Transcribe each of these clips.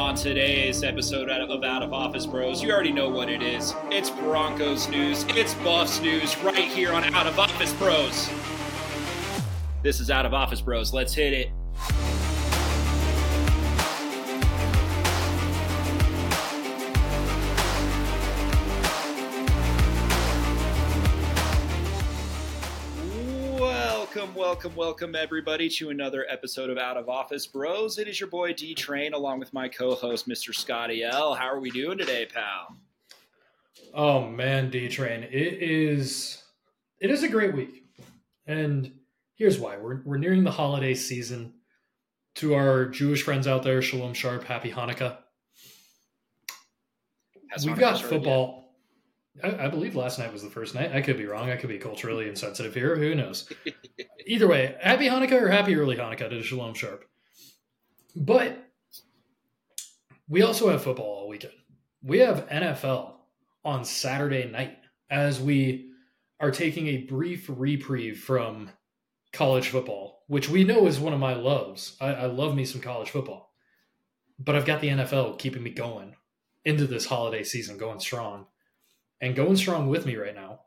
On today's episode of Out of Office Bros, you already know what it is. It's Broncos news, it's Buffs news right here on Out of Office Bros. This is Out of Office Bros. Let's hit it. Welcome, welcome, everybody, to another episode of Out of Office Bros. It is your boy D Train, along with my co-host, Mr. Scotty L. How are we doing today, pal? Oh man, D Train, it is it is a great week, and here's why: we're we're nearing the holiday season. To our Jewish friends out there, Shalom Sharp, Happy Hanukkah. Has We've Hanukkah got yet? I, I believe last night was the first night. I could be wrong. I could be culturally insensitive here. Who knows? Either way, happy Hanukkah or happy early Hanukkah to Shalom Sharp. But we also have football all weekend. We have NFL on Saturday night as we are taking a brief reprieve from college football, which we know is one of my loves. I, I love me some college football. But I've got the NFL keeping me going into this holiday season, going strong. And going strong with me right now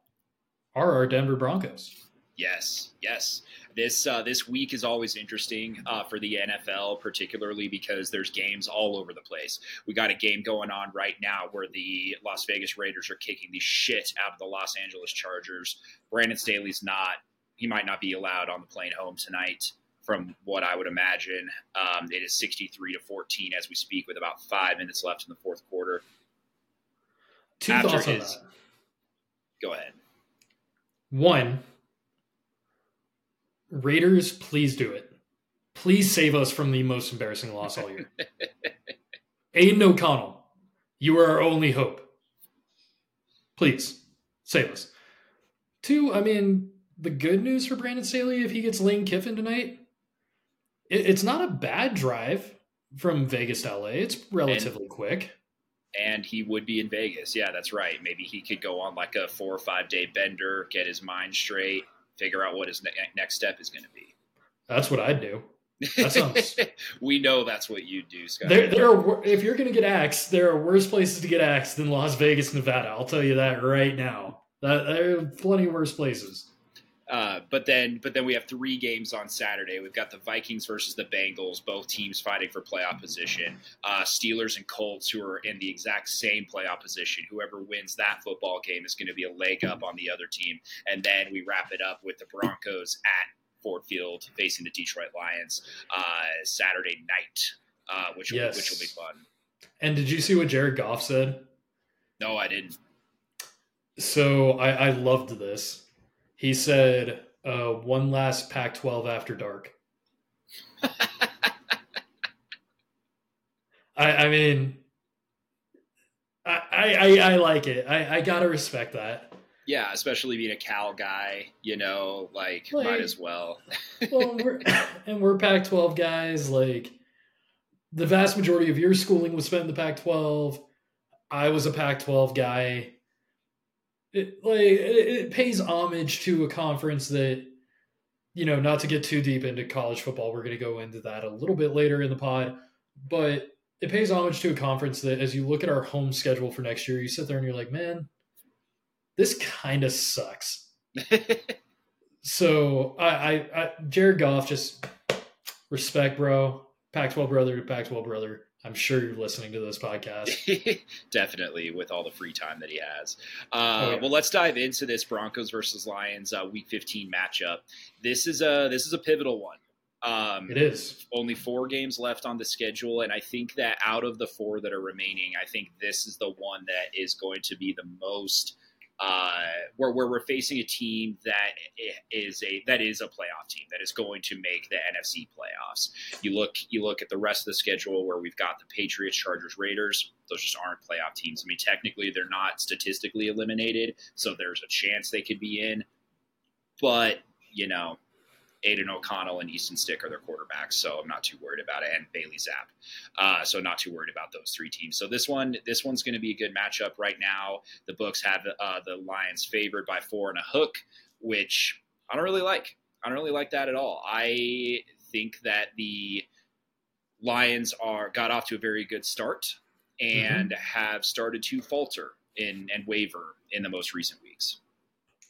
are our Denver Broncos. Yes, yes. This uh, this week is always interesting uh, for the NFL, particularly because there's games all over the place. We got a game going on right now where the Las Vegas Raiders are kicking the shit out of the Los Angeles Chargers. Brandon Staley's not; he might not be allowed on the plane home tonight. From what I would imagine, um, it is 63 to 14 as we speak, with about five minutes left in the fourth quarter. Two After thoughts on his-. Go ahead. One, Raiders, please do it. Please save us from the most embarrassing loss all year. Aidan O'Connell, you are our only hope. Please save us. Two, I mean, the good news for Brandon Staley if he gets Lane Kiffin tonight, it, it's not a bad drive from Vegas to LA. It's relatively quick. And he would be in Vegas. Yeah, that's right. Maybe he could go on like a four or five day bender, get his mind straight, figure out what his ne- next step is going to be. That's what I'd do. That sounds- we know that's what you do, Scott. There, there are if you're going to get axed, there are worse places to get axed than Las Vegas, Nevada. I'll tell you that right now. That, there are plenty worse places. Uh, but then, but then we have three games on Saturday. We've got the Vikings versus the Bengals, both teams fighting for playoff position. Uh, Steelers and Colts, who are in the exact same playoff position. Whoever wins that football game is going to be a leg up on the other team. And then we wrap it up with the Broncos at Ford Field facing the Detroit Lions uh, Saturday night, uh, which will, which will be fun. And did you see what Jared Goff said? No, I didn't. So I, I loved this. He said, uh, "One last Pac-12 after dark." I, I mean, I, I, I- I like it. I, I gotta respect that. Yeah, especially being a Cal guy, you know, like, Like- might as well. well, we're, and we're Pac-12 guys. Like the vast majority of your schooling was spent in the Pac-12. I was a Pac-12 guy. It like it, it pays homage to a conference that, you know, not to get too deep into college football. We're going to go into that a little bit later in the pod, but it pays homage to a conference that, as you look at our home schedule for next year, you sit there and you're like, man, this kind of sucks. So I, I, I Jared Goff, just respect, bro. Pac-12 brother to Pac-12 brother. I'm sure you're listening to this podcast. Definitely, with all the free time that he has. Uh, Oh, yeah. Well, let's dive into this Broncos versus Lions uh, Week 15 matchup. This is a this is a pivotal one. Um, It is. only four games left on the schedule, and I think that out of the four that are remaining, I think this is the one that is going to be the most uh, where where we're facing a team that is a that is a playoff team that is going to make the NFC playoffs. You look you look at the rest of the schedule where we've got the Patriots, Chargers, Raiders. Those just aren't playoff teams. I mean, technically they're not statistically eliminated, so there's a chance they could be in. But you know, Aidan O'Connell and Easton Stick are their quarterbacks, so I'm not too worried about it. And Bailey Zappe, uh, so not too worried about those three teams. So this one, this one's going to be a good matchup right now. The books have uh, the Lions favored by four and a hook, which I don't really like. I don't really like that at all. I think that the Lions are got off to a very good start and mm-hmm. have started to falter in and waver in the most recent weeks.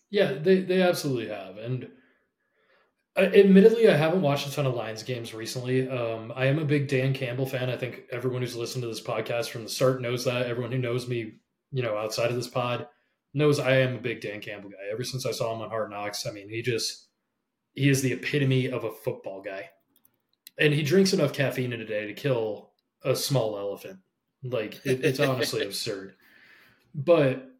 Yeah, they they absolutely have, and admittedly, I haven't watched a ton of Lions games recently. Um, I am a big Dan Campbell fan. I think everyone who's listened to this podcast from the start knows that. Everyone who knows me, you know, outside of this pod, knows I am a big Dan Campbell guy. Ever since I saw him on Hard Knocks, I mean, he just he is the epitome of a football guy, and he drinks enough caffeine in a day to kill a small elephant. Like it, it's honestly absurd. But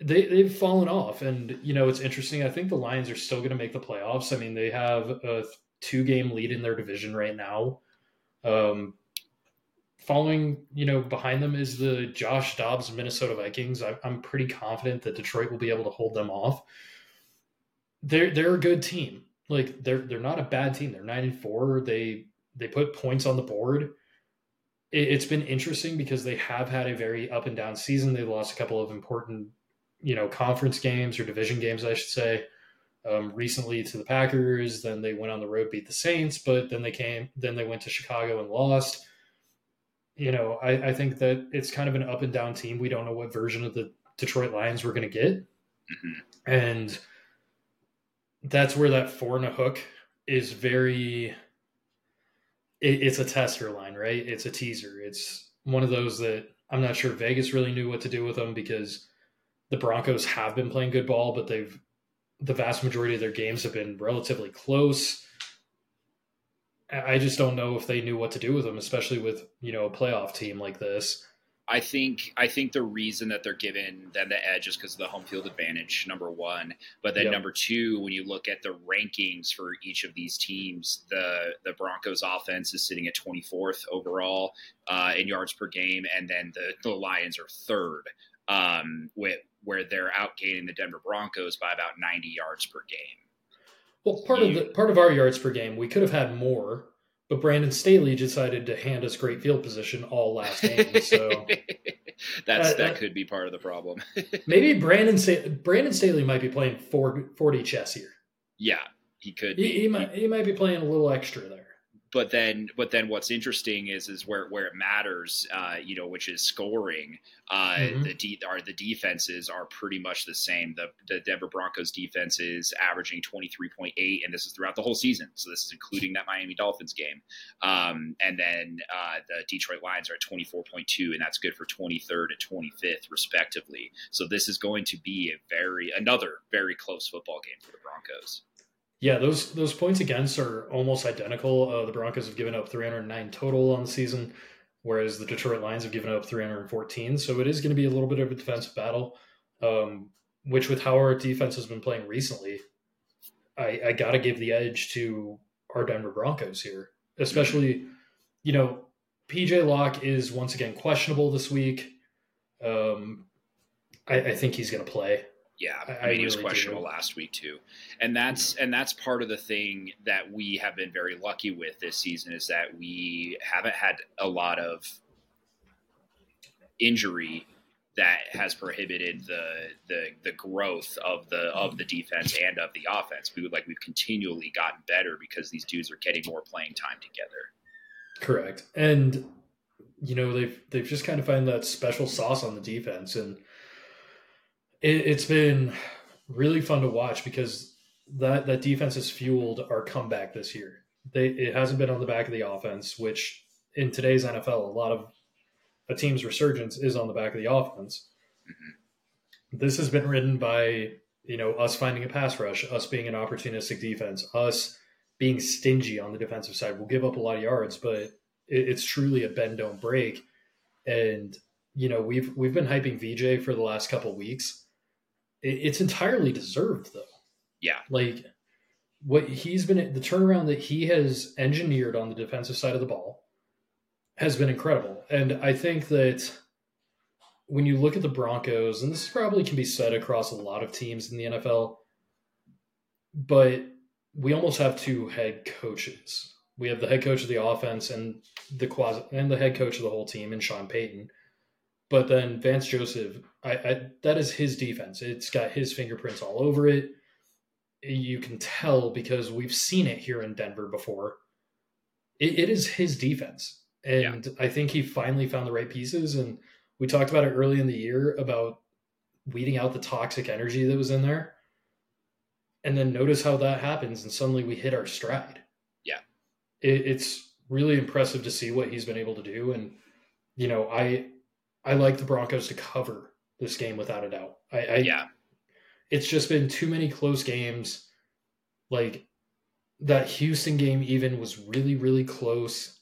they they've fallen off, and you know it's interesting. I think the Lions are still going to make the playoffs. I mean, they have a two game lead in their division right now. Um, following, you know, behind them is the Josh Dobbs Minnesota Vikings. I, I'm pretty confident that Detroit will be able to hold them off. They're they're a good team. Like they're they're not a bad team. They're nine and four. They they put points on the board it, has been interesting because they have had a very up and down season. They lost a couple of important, you know, conference games or division games, I should say. Um, recently to the Packers, then they went on the road, beat the Saints, but then they came, then they went to Chicago and lost. You know, I, I think that it's kind of an up and down team. We don't know what version of the Detroit Lions we're going to get. Mm-hmm. And that's where that four and a hook is very it, it's a tester line, right? It's a teaser. It's one of those that I'm not sure Vegas really knew what to do with them because the Broncos have been playing good ball, but they've the vast majority of their games have been relatively close. I just don't know if they knew what to do with them, especially with you know a playoff team like this. I think I think the reason that they're giving them the edge is because of the home field advantage, number one. But then yep. number two, when you look at the rankings for each of these teams, the the Broncos offense is sitting at 24th overall uh, in yards per game, and then the the Lions are third, um, with where they're outgaining the Denver Broncos by about 90 yards per game. Well, part you, of the part of our yards per game, we could have had more but Brandon Staley decided to hand us great field position all last game. So that's uh, that could be part of the problem. maybe Brandon Brandon Staley might be playing 40 chess here. Yeah, he could. He, he, might he might be playing a little extra there but then but then what's interesting is is where where it matters uh, you know which is scoring uh, mm-hmm. the de- are the defenses are pretty much the same. The, the Denver Broncos defense is averaging 23.8 and this is throughout the whole season. So this is including that Miami Dolphins game. Um, and then uh, the Detroit Lions are at 24.2 and that's good for 23rd and 25th respectively. So this is going to be a very another very close football game for the Broncos yeah, those those points against are almost identical. Uh, the Broncos have given up 309 total on the season, whereas the Detroit Lions have given up 314. So it is going to be a little bit of a defensive battle. Um, which, with how our defense has been playing recently, I, I got to give the edge to our Denver Broncos here. Especially, you know, PJ Locke is once again questionable this week. Um, I, I think he's going to play. Yeah, I, I mean, he was questionable do. last week too, and that's and that's part of the thing that we have been very lucky with this season is that we haven't had a lot of injury that has prohibited the the the growth of the of the defense and of the offense. We would like we've continually gotten better because these dudes are getting more playing time together. Correct, and you know they've they've just kind of found that special sauce on the defense and it, it's been really fun to watch because that that defense has fueled our comeback this year. They it hasn't been on the back of the offense, which in today's NFL, a lot of a team's resurgence is on the back of the offense. Mm-hmm. This has been ridden by you know us finding a pass rush, us being an opportunistic defense, us being stingy on the defensive side. We'll give up a lot of yards, but it, it's truly a bend don't break. And you know we've we've been hyping VJ for the last couple weeks it's entirely deserved though. Yeah. Like what he's been the turnaround that he has engineered on the defensive side of the ball has been incredible. And I think that when you look at the Broncos, and this probably can be said across a lot of teams in the NFL, but we almost have two head coaches. We have the head coach of the offense and the quasi and the head coach of the whole team, and Sean Payton. But then Vance Joseph, I, I, that is his defense. It's got his fingerprints all over it. You can tell because we've seen it here in Denver before. it, it is his defense, And yeah. I think he finally found the right pieces. And we talked about it early in the year about weeding out the toxic energy that was in there. And then notice how that happens. And suddenly we hit our stride. Yeah. It, it's really impressive to see what he's been able to do. And, you know, I, I like the Broncos to cover this game without a doubt. I, I yeah. It's just been too many close games. Like that Houston game even was really, really close.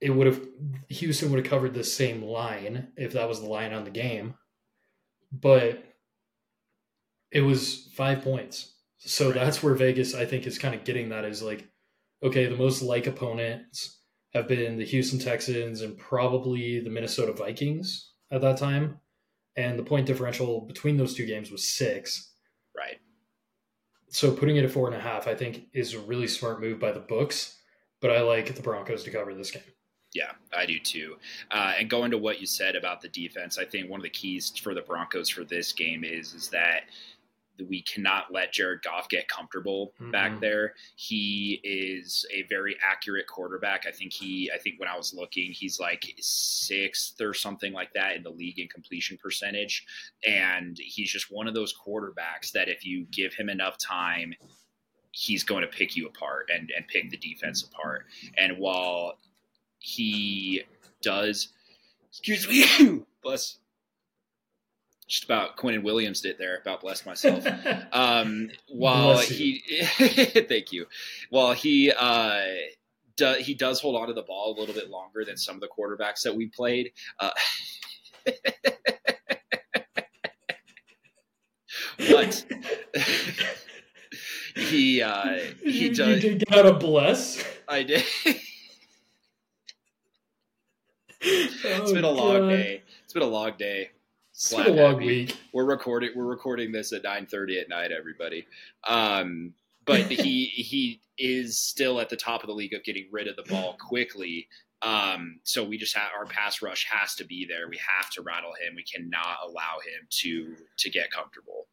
It would have Houston would have covered the same line if that was the line on the game. But it was five points. So right. that's where Vegas, I think, is kind of getting that is like, okay, the most like opponents have been the Houston Texans and probably the Minnesota Vikings at that time. And the point differential between those two games was six. Right. So putting it at four and a half, I think, is a really smart move by the books. But I like the Broncos to cover this game. Yeah, I do too. Uh, and going to what you said about the defense, I think one of the keys for the Broncos for this game is is that we cannot let Jared Goff get comfortable mm-hmm. back there. He is a very accurate quarterback. I think he, I think when I was looking, he's like sixth or something like that in the league in completion percentage. And he's just one of those quarterbacks that if you give him enough time, he's going to pick you apart and, and pick the defense apart. And while he does, excuse me, bless just about Quinnen Williams did there. About blessed myself. Um, while he, thank you. While he uh, do, he does hold on to the ball a little bit longer than some of the quarterbacks that we played. Uh, but he uh, he you, does. You did get a bless. I did. it's oh, been a long God. day. It's been a long day. It's been a long week. We're recording. We're recording this at nine thirty at night. Everybody. Um, but he he is still at the top of the league of getting rid of the ball quickly. Um, so we just have our pass rush has to be there. We have to rattle him. We cannot allow him to to get comfortable.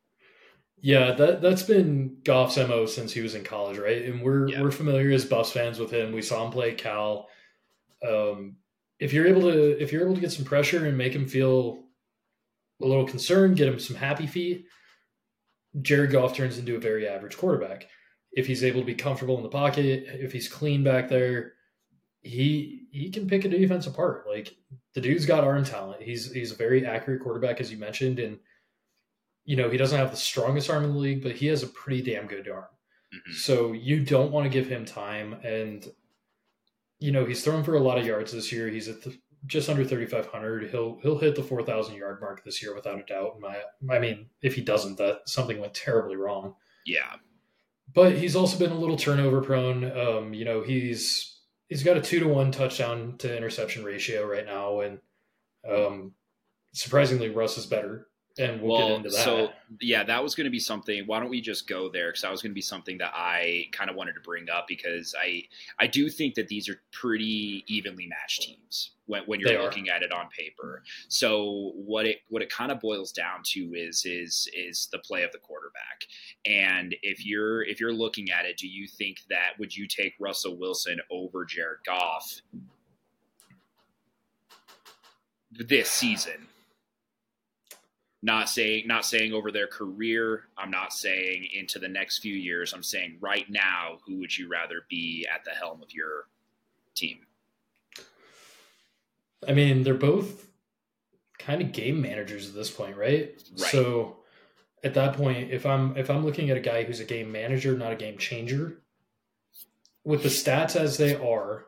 Yeah, that that's been Goff's mo since he was in college, right? And we're yeah. we're familiar as Buffs fans with him. We saw him play Cal. Um, if you're able to if you're able to get some pressure and make him feel a little concerned, get him some happy feet, Jared Goff turns into a very average quarterback. If he's able to be comfortable in the pocket, if he's clean back there, he he can pick a defense apart. Like the dude's got arm talent. He's he's a very accurate quarterback, as you mentioned, and you know he doesn't have the strongest arm in the league, but he has a pretty damn good arm. Mm-hmm. So you don't want to give him time, and you know he's thrown for a lot of yards this year. He's at the just under 3500 he'll he'll hit the 4000 yard mark this year without a doubt. My i mean if he doesn't that something went terribly wrong. Yeah. But he's also been a little turnover prone. Um you know he's he's got a 2 to 1 touchdown to interception ratio right now. And um surprisingly russ is better and we'll, well, get into that. So yeah, that was going to be something. Why don't we just go there? Because that was going to be something that I kind of wanted to bring up because I I do think that these are pretty evenly matched teams when, when you're looking at it on paper. So what it what it kind of boils down to is is is the play of the quarterback. And if you're if you're looking at it, do you think that would you take Russell Wilson over Jared Goff this season? Not saying not saying over their career. I'm not saying into the next few years. I'm saying right now who would you rather be at the helm of your team? I mean they're both kind of game managers at this point right, right. so at that point if i'm if i'm looking at a guy who's a game manager not a game changer with the stats as they are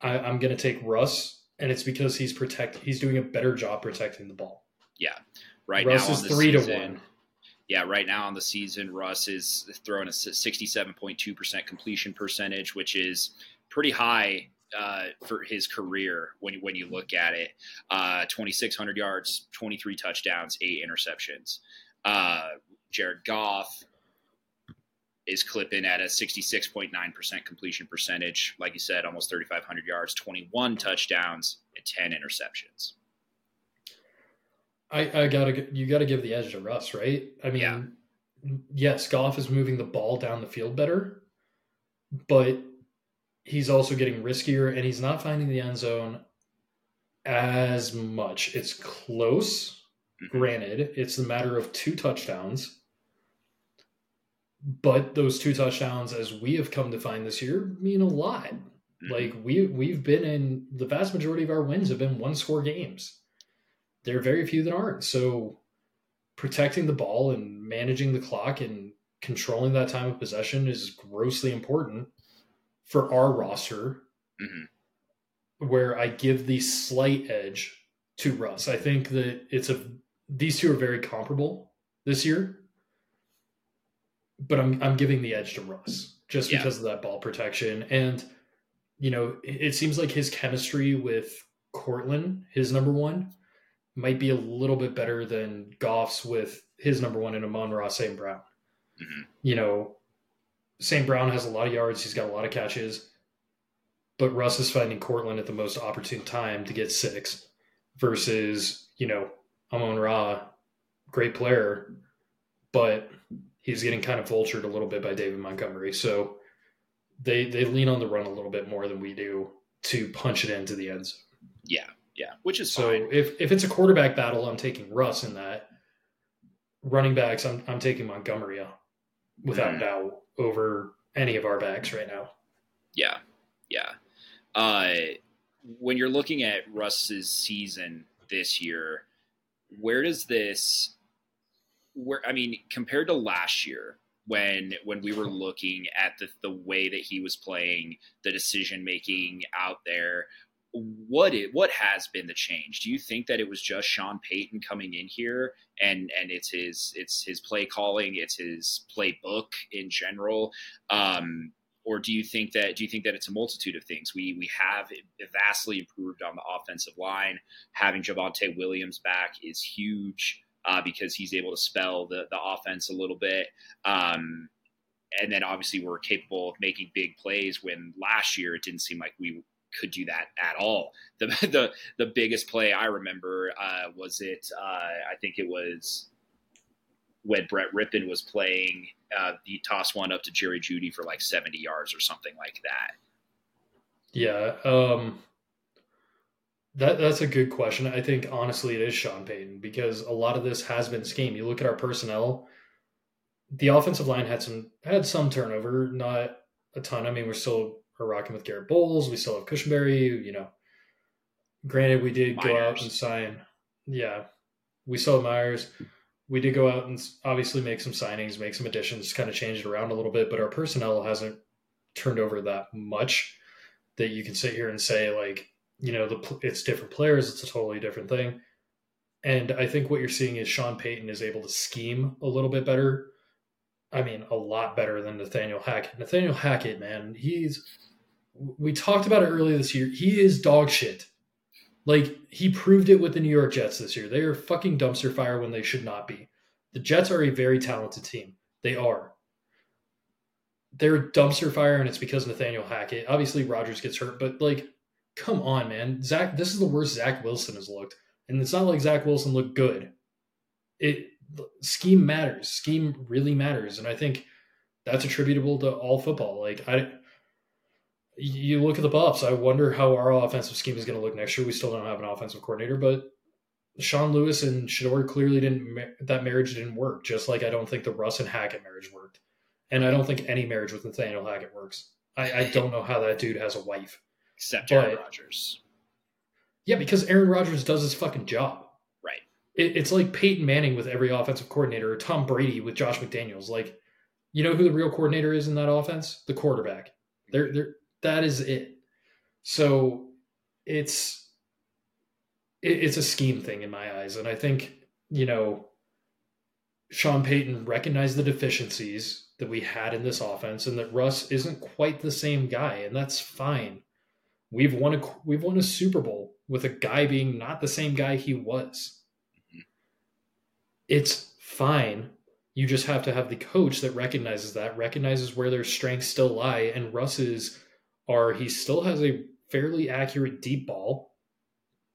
I, i'm going to take russ and it's because he's protect he's doing a better job protecting the ball yeah. Right Russ now, is three season, to one. Yeah, right now on the season, Russ is throwing a 67.2% completion percentage, which is pretty high uh, for his career when when you look at it. Uh, 2,600 yards, 23 touchdowns, eight interceptions. Uh, Jared Goff is clipping at a 66.9% completion percentage. Like you said, almost 3,500 yards, 21 touchdowns, and 10 interceptions. I, I gotta you gotta give the edge to Russ, right? I mean, yeah. yes, Goff is moving the ball down the field better, but he's also getting riskier and he's not finding the end zone as much. It's close, mm-hmm. granted. It's a matter of two touchdowns. But those two touchdowns, as we have come to find this year, mean a lot. Mm-hmm. Like we we've been in the vast majority of our wins have been one score games. There are very few that aren't. So protecting the ball and managing the clock and controlling that time of possession is grossly important for our roster. Mm-hmm. Where I give the slight edge to Russ. I think that it's a these two are very comparable this year. But I'm I'm giving the edge to Russ just yeah. because of that ball protection and you know, it seems like his chemistry with Courtland, his number one, might be a little bit better than Goff's with his number one in Amon-Ra St. Brown. Mm-hmm. You know, St. Brown has a lot of yards, he's got a lot of catches, but Russ is finding Courtland at the most opportune time to get six versus, you know, Amon Ra, great player, but he's getting kind of vultured a little bit by David Montgomery. So they they lean on the run a little bit more than we do to punch it into the end zone. Yeah, yeah, which is so. Fine. If if it's a quarterback battle, I'm taking Russ in that. Running backs, I'm I'm taking Montgomery without mm. doubt over any of our backs right now. Yeah, yeah. Uh, when you're looking at Russ's season this year, where does this? Where I mean, compared to last year, when when we were looking at the, the way that he was playing, the decision making out there. What it what has been the change? Do you think that it was just Sean Payton coming in here and and it's his it's his play calling, it's his playbook in general, um, or do you think that do you think that it's a multitude of things? We we have vastly improved on the offensive line. Having Javonte Williams back is huge uh, because he's able to spell the, the offense a little bit. Um, and then obviously we're capable of making big plays when last year it didn't seem like we could do that at all. The the, the biggest play I remember uh, was it uh, I think it was when Brett Rypien was playing. Uh, he tossed one up to Jerry Jeudy for like 70 yards or something like that. Yeah. Um, that that's a good question. I think honestly it is Sean Payton because a lot of this has been scheme. You look at our personnel, the offensive line had some had some turnover, not a ton. I mean, we're still are rocking with Garrett Bolles. We still have Cushenberry. You know, granted, we did Myers. go out and sign. Yeah, we still have Myers. We did go out and obviously make some signings, make some additions, kind of change it around a little bit. But our personnel hasn't turned over that much that you can sit here and say like you know, the it's different players. It's a totally different thing. And I think what you're seeing is Sean Payton is able to scheme a little bit better. I mean, a lot better than Nathaniel Hackett. Nathaniel Hackett, man, he's. We talked about it earlier this year. He is dog shit. Like, he proved it with the New York Jets this year. They are fucking dumpster fire when they should not be. The Jets are a very talented team. They are. They're dumpster fire, and it's because Nathaniel Hackett. Obviously, Rodgers gets hurt, but like come on, man. Zach, this is the worst Zach Wilson has looked. And it's not like Zach Wilson looked good. It scheme matters. Scheme really matters. And I think that's attributable to all football. Like I you look at the Buffs, I wonder how our offensive scheme is going to look next year. We still don't have an offensive coordinator, but Sean Lewis and Shedeur clearly didn't that marriage didn't work, just like I don't think the Russ and Hackett marriage worked. And I don't think any marriage with Nathaniel Hackett works. I, I don't know how that dude has a wife except Aaron Rodgers. Yeah, because Aaron Rodgers does his fucking job. It, it's like Peyton Manning with every offensive coordinator, or Tom Brady with Josh McDaniels. Like, you know who the real coordinator is in that offense? The quarterback. They're, they're, that is it. So it's it, it's a scheme thing in my eyes, and I think you know Sean Payton recognized the deficiencies that we had in this offense, and that Russ isn't quite the same guy, and that's fine. We've won a we've won a Super Bowl with a guy being not the same guy he was. It's fine. You just have to have the coach that recognizes that, recognizes where their strengths still lie, and Russ's are he still has a fairly accurate deep ball.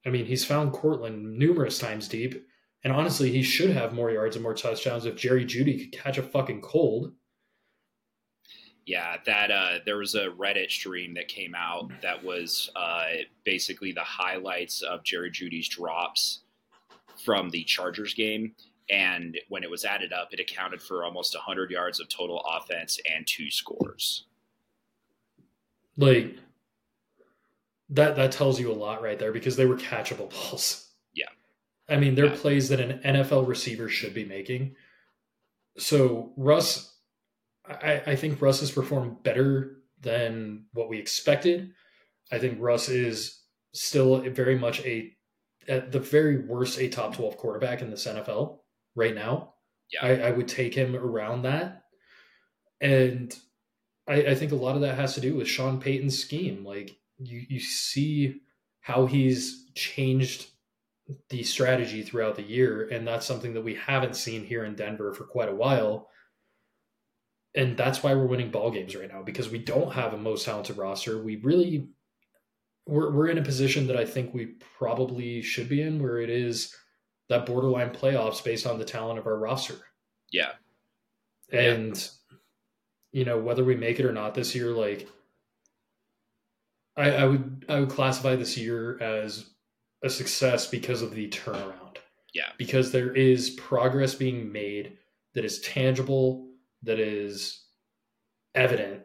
I mean, he's found Courtland numerous times deep, and honestly, he should have more yards and more touchdowns if Jerry Jeudy could catch a fucking cold. Yeah, that uh, there was a Reddit stream that came out that was uh, basically the highlights of Jerry Jeudy's drops from the Chargers game, and when it was added up, it accounted for almost 100 yards of total offense and two scores. Like that that tells you a lot right there because they were catchable balls. Yeah. I mean, they're Yeah. plays that an NFL receiver should be making. So Russ I, I think Russ has performed better than what we expected. I think Russ is still very much a at the very worst a top 12 quarterback in this NFL right now. Yeah. I, I would take him around that. And I, I think a lot of that has to do with Sean Payton's scheme. Like you, you see how he's changed the strategy throughout the year, and that's something that we haven't seen here in Denver for quite a while. And that's why we're winning ball games right now because we don't have a most talented roster. We really we're we're in a position that I think we probably should be in, where it is that borderline playoffs based on the talent of our roster. Yeah. And you know, whether we make it or not this year, like I, I would I would classify this year as a success because of the turnaround. Yeah. Because there is progress being made that is tangible, that is evident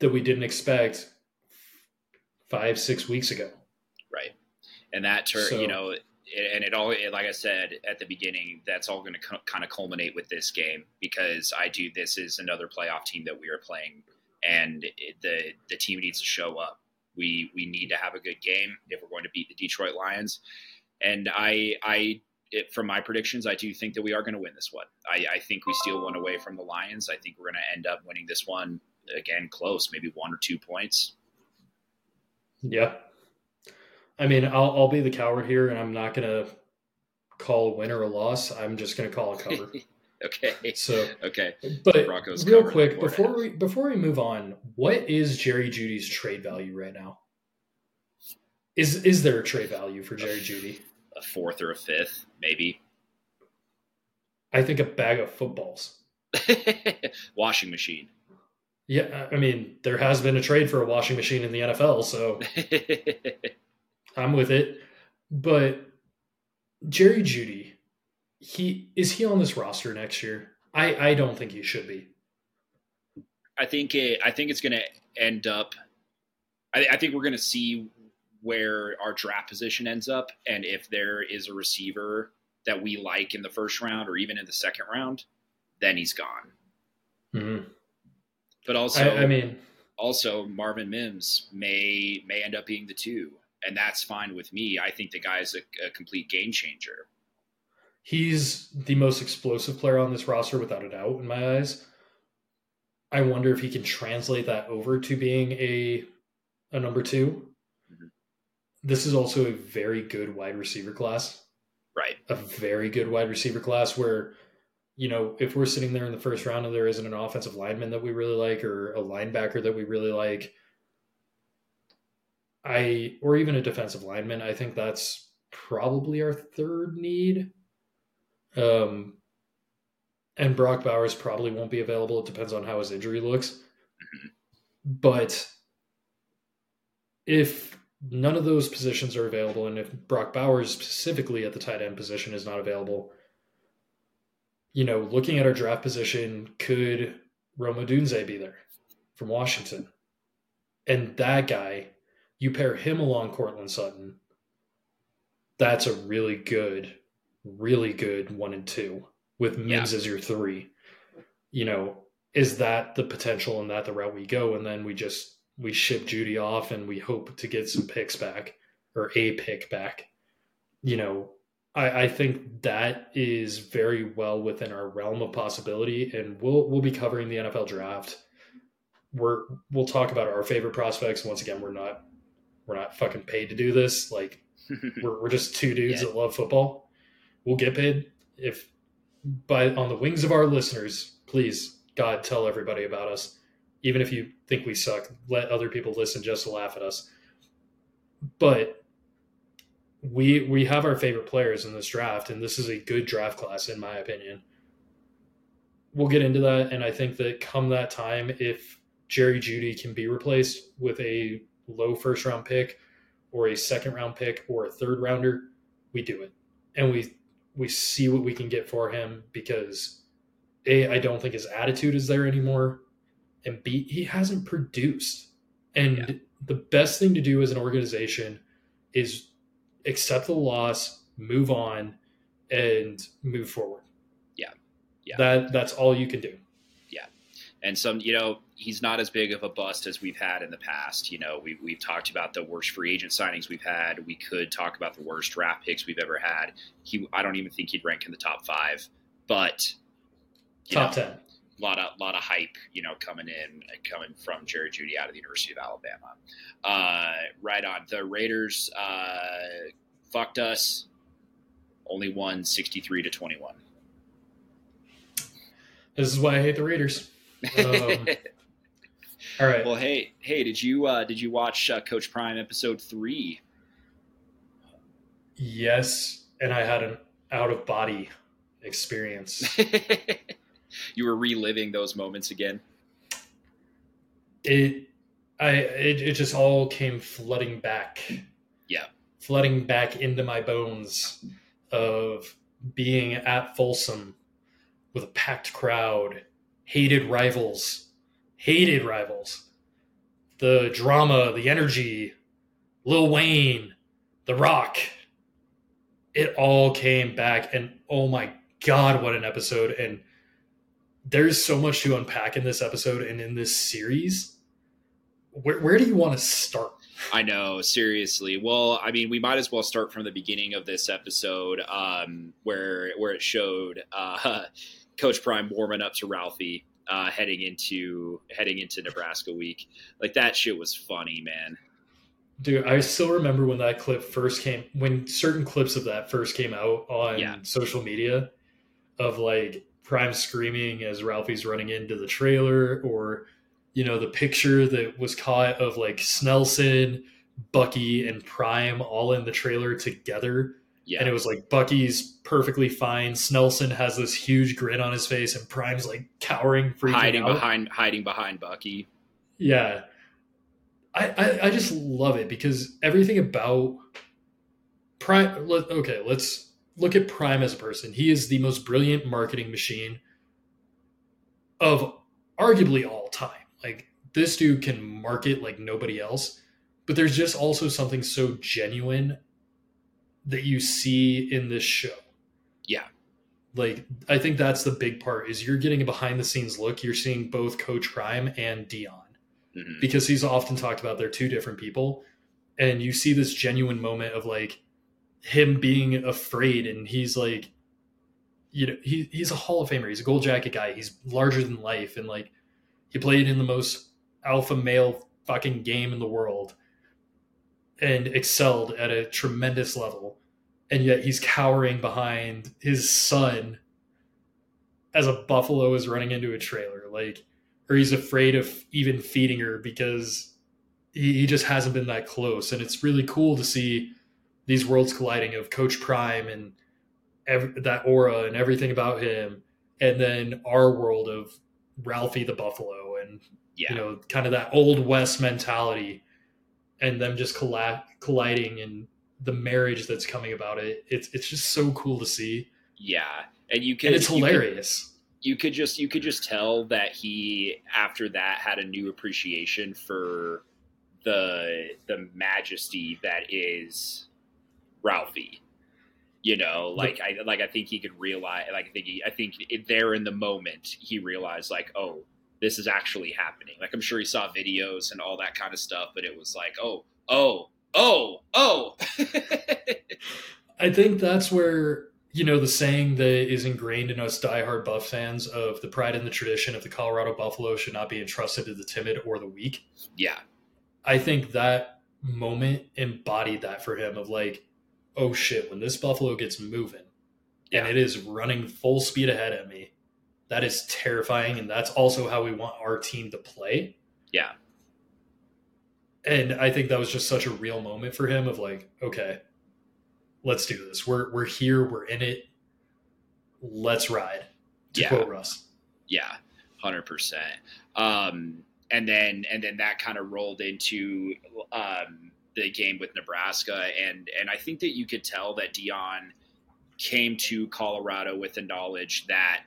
that we didn't expect five, six weeks ago. Right. And that, tur- So- you know, and it all, it, like I said at the beginning, that's all going to kind of culminate with this game because I do. This is another playoff team that we are playing, and it, the the team needs to show up. We we need to have a good game if we're going to beat the Detroit Lions. And I I it, from my predictions, I do think that we are going to win this one. I, I think we steal one away from the Lions. I think we're going to end up winning this one again, close, maybe one or two points. Yeah. I mean, I'll I'll be the coward here and I'm not gonna call a win or a loss. I'm just gonna call a cover. okay. so Okay. But Broncos real quick by four and a before we before we move on, what is Jerry Jeudy's trade value right now? Is is there a trade value for Jerry Jeudy? A fourth or a fifth, maybe. I think a bag of footballs. Washing machine. Yeah, I mean, there has been a trade for a washing machine in the NFL, so I'm with it. But Jerry Jeudy, he is he on this roster next year? I I don't think he should be. I think it, I think it's going to end up. I, I think we're going to see where our draft position ends up, and if there is a receiver that we like in the first round or even in the second round, then he's gone. Mhm. But also, I, I mean, also Marvin Mims may may end up being the two, and that's fine with me. I think the guy's a, a complete game changer. he's the most explosive player on this roster without a doubt in my eyes. I wonder if he can translate that over to being a a number 2 Mhm. This is also a very good wide receiver class. Right. a very good wide receiver class where, you know, if we're sitting there in the first round and there isn't an offensive lineman that we really like or a linebacker that we really like, I or even a defensive lineman, I think that's probably our third need. Um and Brock Bowers probably won't be available. It depends on how his injury looks. But if none of those positions are available, and if Brock Bowers specifically at the tight end position is not available, you know, looking at our draft position, could Rome Odunze be there from Washington? And that guy, you pair him along Courtland Sutton, that's a really good, really good one and two with Mims as your three. You know, is that the potential and that the route we go? And then we just we ship Jeudy off and we hope to get some picks back or a pick back. You know, I, I think that is very well within our realm of possibility, and we'll we'll be covering the NFL draft. We're we'll talk about our favorite prospects. Once again, we're not we're not fucking paid to do this. Like we're we're just two dudes Yeah. that love football. We'll get paid if but on the wings of our listeners. Please, God, tell everybody about us. Even if you think we suck, let other people listen just to laugh at us. But we we have our favorite players in this draft, and this is a good draft class, in my opinion. we'll get into that. And I think that come that time, if Jerry Jeudy can be replaced with a low first round pick or a second round pick or a third rounder, we do it. And we we see what we can get for him because A, I don't think his attitude is there anymore. And B, he hasn't produced. And yeah. the best thing to do as an organization is accept the loss, move on, and move forward. Yeah. Yeah. That that's all you can do. And some, you know, he's not as big of a bust as we've had in the past. You know, we, we've talked about the worst free agent signings we've had. We could talk about the worst draft picks we've ever had. He, I don't even think he'd rank in the top five, but top know, ten. A lot of lot of hype, you know, coming in, coming from Jerry Jeudy out of the University of Alabama. Uh, right on. The Raiders uh, fucked us. Only won sixty three to twenty one. This is why I hate the Raiders. Um, all right. Well, hey, hey, did you uh, did you watch uh, Coach Prime episode three? Yes, and I had an out of body experience. you were reliving those moments again. It, I, it, it just all came flooding back. Yeah, flooding back into my bones of being at Folsom with a packed crowd, hated rivals, hated rivals. The drama, the energy, Lil Wayne, The Rock, it all came back. And oh my God, what an episode. And there's so much to unpack in this episode and in this series. Where, where do you want to start? I know, seriously. Well, I mean, we might as well start from the beginning of this episode, um, where where it showed uh, Coach Prime warming up to Ralphie uh, heading into heading into Nebraska week. Like that shit was funny, man. Dude, I still remember when that clip first came when certain clips of that first came out on yeah. social media of like Prime screaming as Ralphie's running into the trailer or you know the picture that was caught of like Snelson, Bucky and Prime all in the trailer together yeah. And it was like Bucky's perfectly fine. Snelson has this huge grin on his face, and Prime's like cowering, freaking hiding out. behind, hiding behind Bucky. Yeah, I, I, I just love it because everything about Prime. Let, okay, let's look at Prime as a person. He is the most brilliant marketing machine of arguably all time. Like this dude can market like nobody else. But there's just also something so genuine that you see in this show. Yeah. Like I think that's the big part is you're getting a behind the scenes look. You're seeing both Coach Prime and Deion Mm-hmm. Because he's often talked about they're two different people. And you see this genuine moment of like him being afraid and he's like you know, he he's a Hall of Famer. He's a gold jacket guy. He's larger than life and like he played in the most alpha male fucking game in the world and excelled at a tremendous level and yet he's cowering behind his son as a buffalo is running into a trailer like or he's afraid of even feeding her because he, he just hasn't been that close and it's really cool to see these worlds colliding of coach prime and that aura and everything about him and then our world of ralphie the buffalo and yeah. you know kind of that old west mentality and them just colla- colliding and the marriage that's coming about it. It's it's just so cool to see. Yeah, and you can. And it's hilarious. You could, you could just you could just tell that he after that had a new appreciation for the the majesty that is Ralphie. You know, like I like I think he could realize like I think he I think there in the moment he realized like oh this is actually happening. Like I'm sure he saw videos and all that kind of stuff, but it was like, oh, oh, oh, oh. I think that's where you know the saying that is ingrained in us diehard Buff fans of the pride and the tradition of the Colorado Buffalo should not be entrusted to the timid or the weak. Yeah, I think that moment embodied that for him of like, oh shit, when this Buffalo gets moving yeah. and it is running full speed ahead at me, that is terrifying and that's also how we want our team to play. Yeah. And i think that was just such a real moment for him of like okay let's do this. We're we're here we're in it. Let's ride to yeah. quote russ. Yeah, hundred percent. Um, and then and then that kind of rolled into um, the game with Nebraska, and and I think that you could tell that Deion came to Colorado with the knowledge that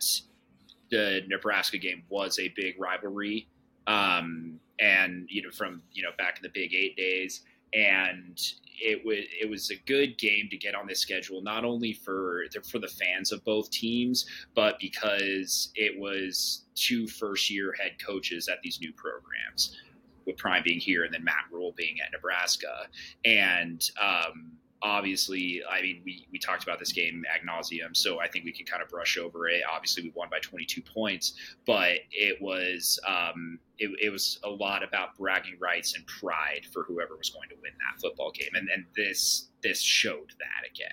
the Nebraska game was a big rivalry, um, and you know from you know back in the Big Eight days, and it was it was a good game to get on this schedule, not only for for the fans of both teams, but because it was two first year head coaches at these new programs, with Prime being here and then Matt Rhule being at Nebraska, and um, obviously, I mean, we, we talked about this game ad nauseum, so I think we can kind of brush over it. Obviously, we won by 22 points, but it was um, it, it, was a lot about bragging rights and pride for whoever was going to win that football game, and and this this showed that again.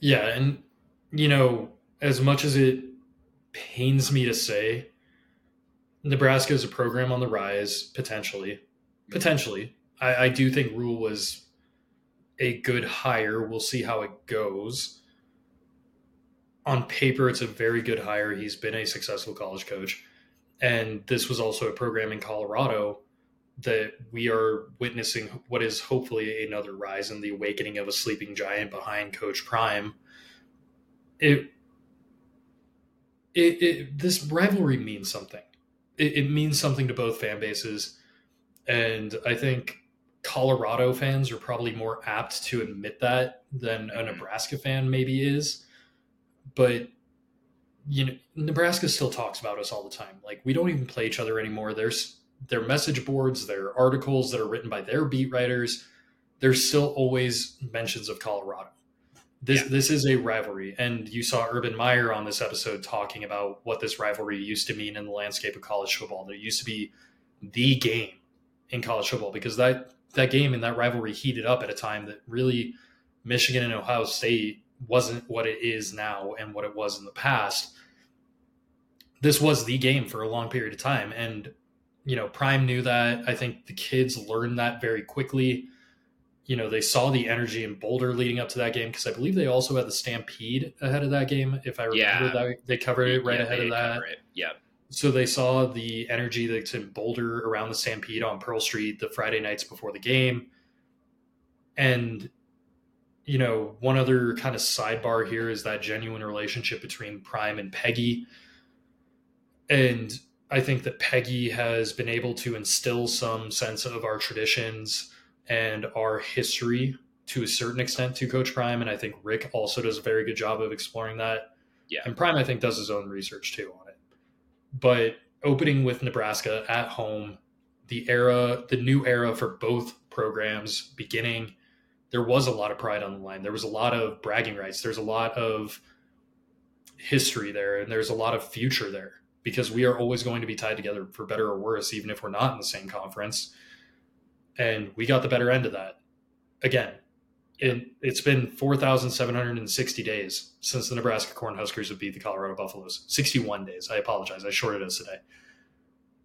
Yeah, and you know, as much as it pains me to say, Nebraska is a program on the rise potentially. Potentially, I, I do think Rhule was a good hire. We'll see how it goes. On paper, it's a very good hire. He's been a successful college coach. And this was also a program in Colorado that we are witnessing what is hopefully another rise in the awakening of a sleeping giant behind Coach Prime. It, it, it this rivalry means something. It, it means something to both fan bases, and I think Colorado fans are probably more apt to admit that than a mm-hmm. Nebraska fan maybe is. But you know, Nebraska still talks about us all the time. Like we don't even play each other anymore. There's their message boards, their articles that are written by their beat writers. There's still always mentions of Colorado. This yeah. this is a rivalry, and you saw Urban Meyer on this episode talking about what this rivalry used to mean in the landscape of college football. That used to be the game in college football because that that game and that rivalry heated up at a time that really Michigan and Ohio State wasn't what it is now and what it was in the past. This was the game for a long period of time. And, you know, Prime knew that. I think the kids learned that very quickly. You know, they saw the energy in Boulder leading up to that game because I believe they also had the Stampede ahead of that game. If I remember yeah. that, they covered it right yeah, ahead of that. Yep. So they saw the energy that's in Boulder around the Stampede on Pearl Street the Friday nights before the game. And, you know, one other kind of sidebar here is that genuine relationship between Prime and Peggy. And I think that Peggy has been able to instill some sense of our traditions and our history to a certain extent to Coach Prime. And I think Rick also does a very good job of exploring that. Yeah. And Prime, I think, does his own research too but opening with Nebraska at home, the era, the new era for both programs beginning, there was a lot of pride on the line. There was a lot of bragging rights. There's a lot of history there, and there's a lot of future there because we are always going to be tied together for better or worse, even if we're not in the same conference. And we got the better end of that. Again, it, it's been 4,760 days since the Nebraska Cornhuskers have beat the Colorado Buffaloes. 61 days. I apologize. I shorted us today.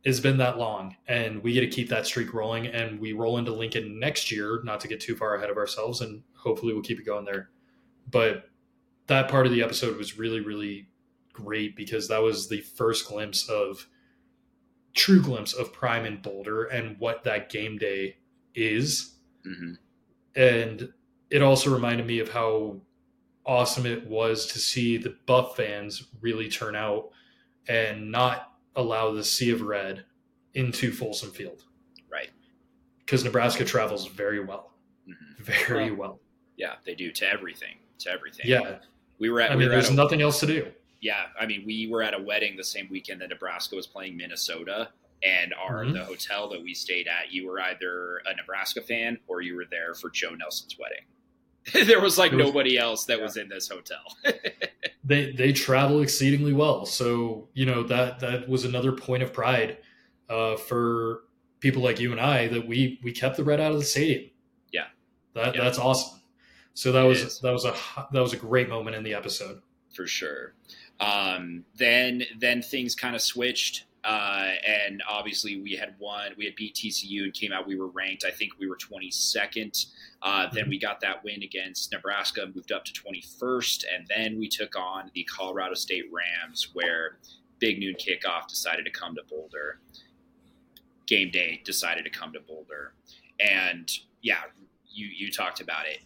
It's been that long, and we get to keep that streak rolling. And we roll into Lincoln next year, not to get too far ahead of ourselves, and hopefully we'll keep it going there. But that part of the episode was really, really great because that was the first glimpse of true glimpse of Prime and Boulder and what that game day is. Mm-hmm. And it also reminded me of how awesome it was to see the Buff fans really turn out and not allow the sea of red into Folsom Field. Right. Because Nebraska travels very well. Mm-hmm. Very well, well, Yeah, they do to everything. To everything. Yeah. We were at. I mean, we there's a, nothing else to do. Yeah, I mean, we were at a wedding the same weekend that Nebraska was playing Minnesota, and our mm-hmm. the hotel that we stayed at, you were either a Nebraska fan or you were there for Joe Nelson's wedding. there was like was, nobody else that yeah. was in this hotel. they they travel exceedingly well, so you know that that was another point of pride uh, for people like you and I that we we kept the red out of the stadium. Yeah, that yeah. that's awesome. So that it was is. that was a that was a great moment in the episode for sure. Um, then then things kind of switched. Uh, and obviously, we had won. We had beat TCU and came out. We were ranked. I think we were 22nd. Uh, then mm-hmm. we got that win against Nebraska, moved up to 21st, and then we took on the Colorado State Rams, where Big Noon Kickoff decided to come to Boulder. Game Day decided to come to Boulder, and yeah, you you talked about it.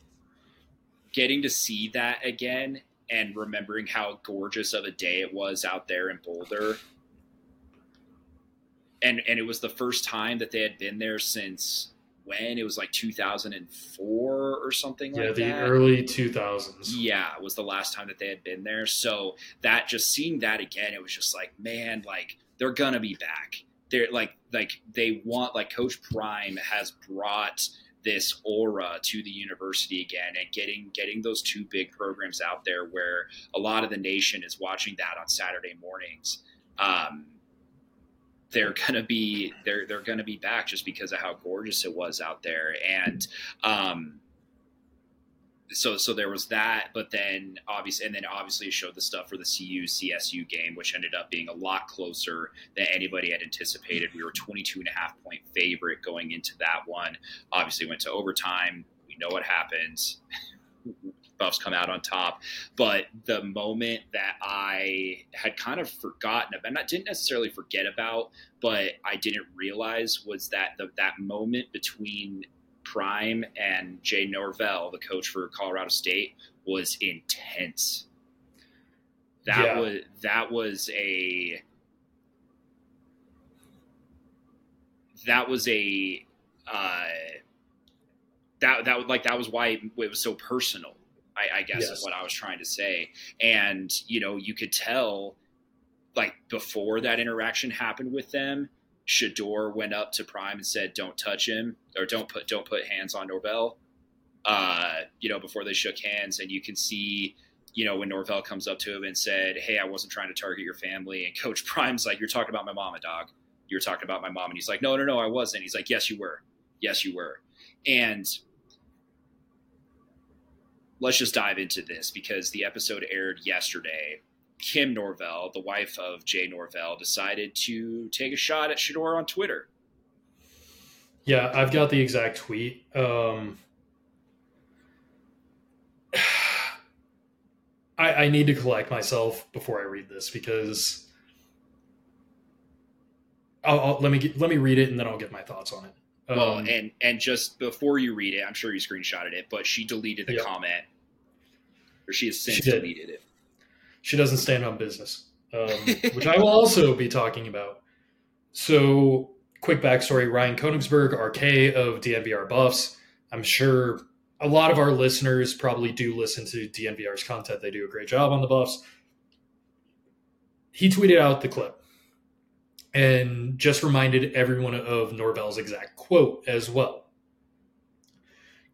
Getting to see that again and remembering how gorgeous of a day it was out there in Boulder. And and it was the first time that they had been there since when it was like 2004 or something like that. yeah, like the that. early 2000s. Yeah, was the last time that they had been there. So that just seeing that again, it was just like, man, like they're gonna be back. They're like like they want like Coach Prime has brought this aura to the university again and getting getting those two big programs out there where a lot of the nation is watching that on Saturday mornings. Um, they're gonna be they're they're gonna be back just because of how gorgeous it was out there. And um, so so there was that but then obviously and then obviously showed the stuff for the cu csu game which ended up being a lot closer than anybody had anticipated. We were 22 and a half point favorite going into that one. Obviously went to overtime. We know what happens buffs come out on top but the moment that i had kind of forgotten about not didn't necessarily forget about but i didn't realize was that the, that moment between Prime and Jay Norvell, the coach for Colorado State, was intense. That Yeah. was that was a that was a uh, that that was like that was why it, was so personal. I, I guess Yes. is what I was trying to say, and you know you could tell like before that interaction happened with them, Shedeur went up to Prime and said, "Don't touch him, or don't put don't put hands on Norvell." Uh, you know, before they shook hands, and you can see, you know, when Norvell comes up to him and said, "Hey, I wasn't trying to target your family," and Coach Prime's like, "You're talking about my mama, dog. You're talking about my mom," and he's like, "No, no, no, I wasn't." He's like, "Yes, you were. Yes, you were," and. Let's just dive into this because the episode aired yesterday. Kim Norvell, the wife of Jay Norvell, decided to take a shot at Shedeur on Twitter. Yeah, I've got the exact tweet. Um, I, I need to collect myself before I read this because I'll, I'll, let me get, let me read it and then I'll get my thoughts on it. Um, Well, and and just before you read it, I'm sure you screenshotted it, but she deleted the Yeah. comment, or she has since She deleted it. she doesn't stand on business, um, which I will also be talking about. So, quick backstory Ryan Koenigsberg, RK of DNVR Buffs. I'm sure a lot of our listeners probably do listen to DNVR's content. They do a great job on the Buffs. He tweeted out the clip and just reminded everyone of Norvell's exact quote as well.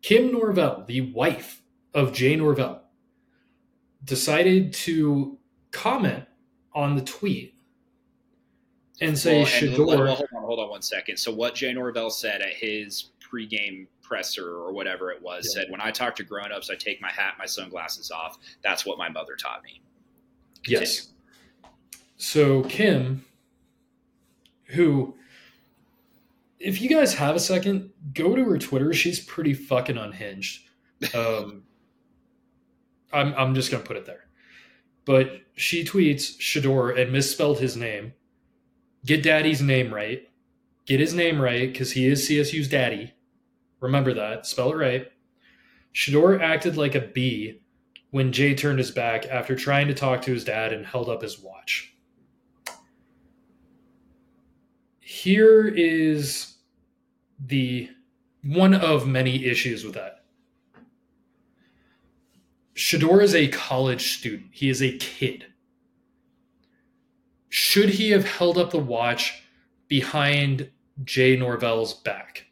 Kim Norvell, the wife of Jay Norvell, decided to comment on the tweet and say Well, Shedeur. well, well, hold on, hold on one second. So what Jay Norvell said at his pregame presser or whatever it was Yeah. said, "When I talk to grown-ups, I take my hat, my sunglasses off. That's what my mother taught me." Yes. So Kim, who, if you guys have a second, go to her Twitter. She's pretty fucking unhinged. Um, I'm I'm just gonna put it there. But she tweets Shedeur and misspelled his name. Get Daddy's name right. Get his name right because he is CSU's daddy. Remember that. Spell it right. Shedeur acted like a bee when Jay turned his back after trying to talk to his dad and held up his watch. Here is the one of many issues with that. Shedeur is a college student. He is a kid. Should he have held up the watch behind Jay Norvell's back?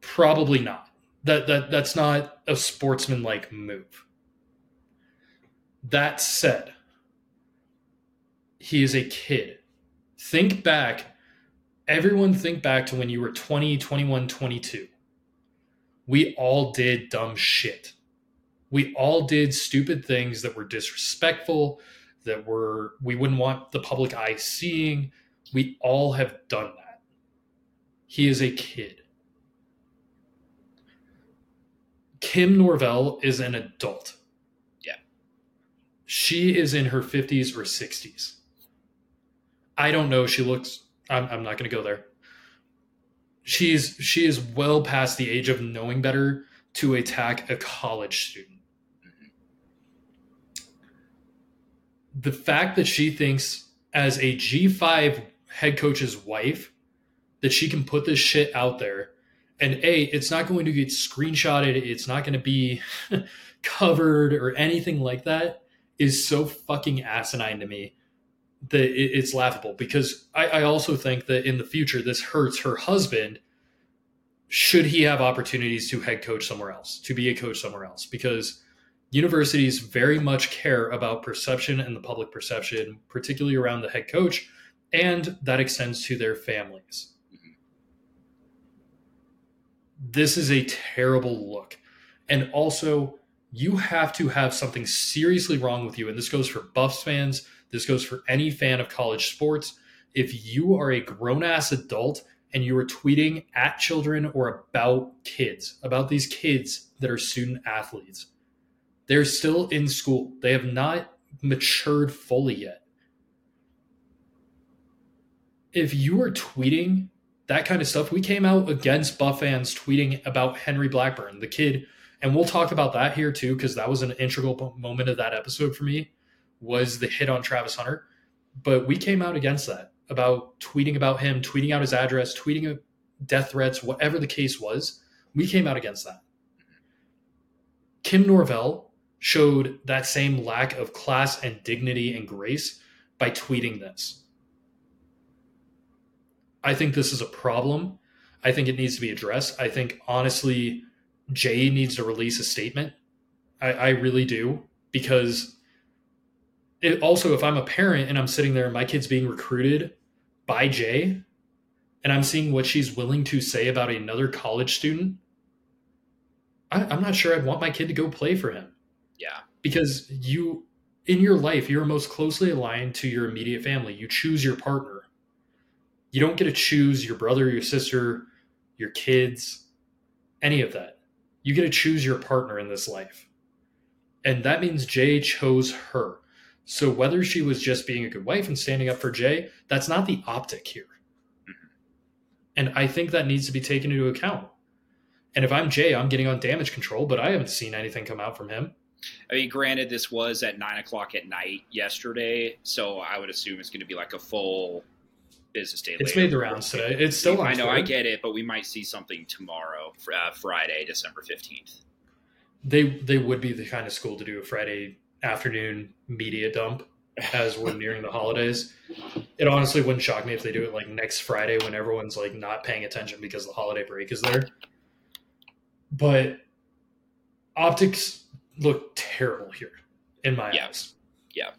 Probably not. That that that's not a sportsmanlike move. That said, he is a kid. Think back. Everyone think back to when you were 20, 21, 22. We all did dumb shit. We all did stupid things that were disrespectful, that were we wouldn't want the public eye seeing. We all have done that. He is a kid. Kim Norvell is an adult. Yeah. She is in her 50s or 60s. I don't know. She looks, I'm, I'm not going to go there. She's she is well past the age of knowing better to attack a college student. The fact that she thinks as a G5 head coach's wife that she can put this shit out there and a it's not going to get screenshotted it's not going to be covered or anything like that is so fucking asinine to me that it's laughable because I, I also think that in the future this hurts her husband should he have opportunities to head coach somewhere else to be a coach somewhere else because universities very much care about perception and the public perception particularly around the head coach and that extends to their families this is a terrible look. And also, you have to have something seriously wrong with you. And this goes for Buffs fans, this goes for any fan of college sports. If you are a grown ass adult and you are tweeting at children or about kids, about these kids that are student athletes, they're still in school. They have not matured fully yet. If you are tweeting that kind of stuff. We came out against Buff fans tweeting about Henry Blackburn, the kid, and we'll talk about that here too because that was an integral moment of that episode for me was the hit on Travis Hunter. But we came out against that about tweeting about him, tweeting out his address, tweeting death threats, whatever the case was. We came out against that. Kim Norvell showed that same lack of class and dignity and grace by tweeting this. I think this is a problem. I think it needs to be addressed. I think honestly, Jay needs to release a statement. I, I really do because it also, if I'm a parent and I'm sitting there and my kid's being recruited by Jay, and I'm seeing what she's willing to say about another college student, I, I'm not sure I'd want my kid to go play for him. Yeah, because you in your life you're most closely aligned to your immediate family. You choose your partner you don't get to choose your brother, your sister, your kids, any of that. You get to choose your partner in this life. And that means Jay chose her. So whether she was just being a good wife and standing up for Jay, that's not the optic here. Mm-hmm. And I think that needs to be taken into account. And if I'm Jay, I'm getting on damage control, but I haven't seen anything come out from him. I mean, granted, this was at nine o'clock at night yesterday, so I would assume it's going to be like a full business day. It's made the rounds today. It's still. I know, Twitter. I get it, but we might see something tomorrow, uh, Friday, December fifteenth. They they would be the kind of school to do a Friday afternoon media dump as we're nearing the holidays. It honestly wouldn't shock me if they do it like next Friday when everyone's like not paying attention because the holiday break is there. But optics look terrible here in my yeah. eyes. Yeah.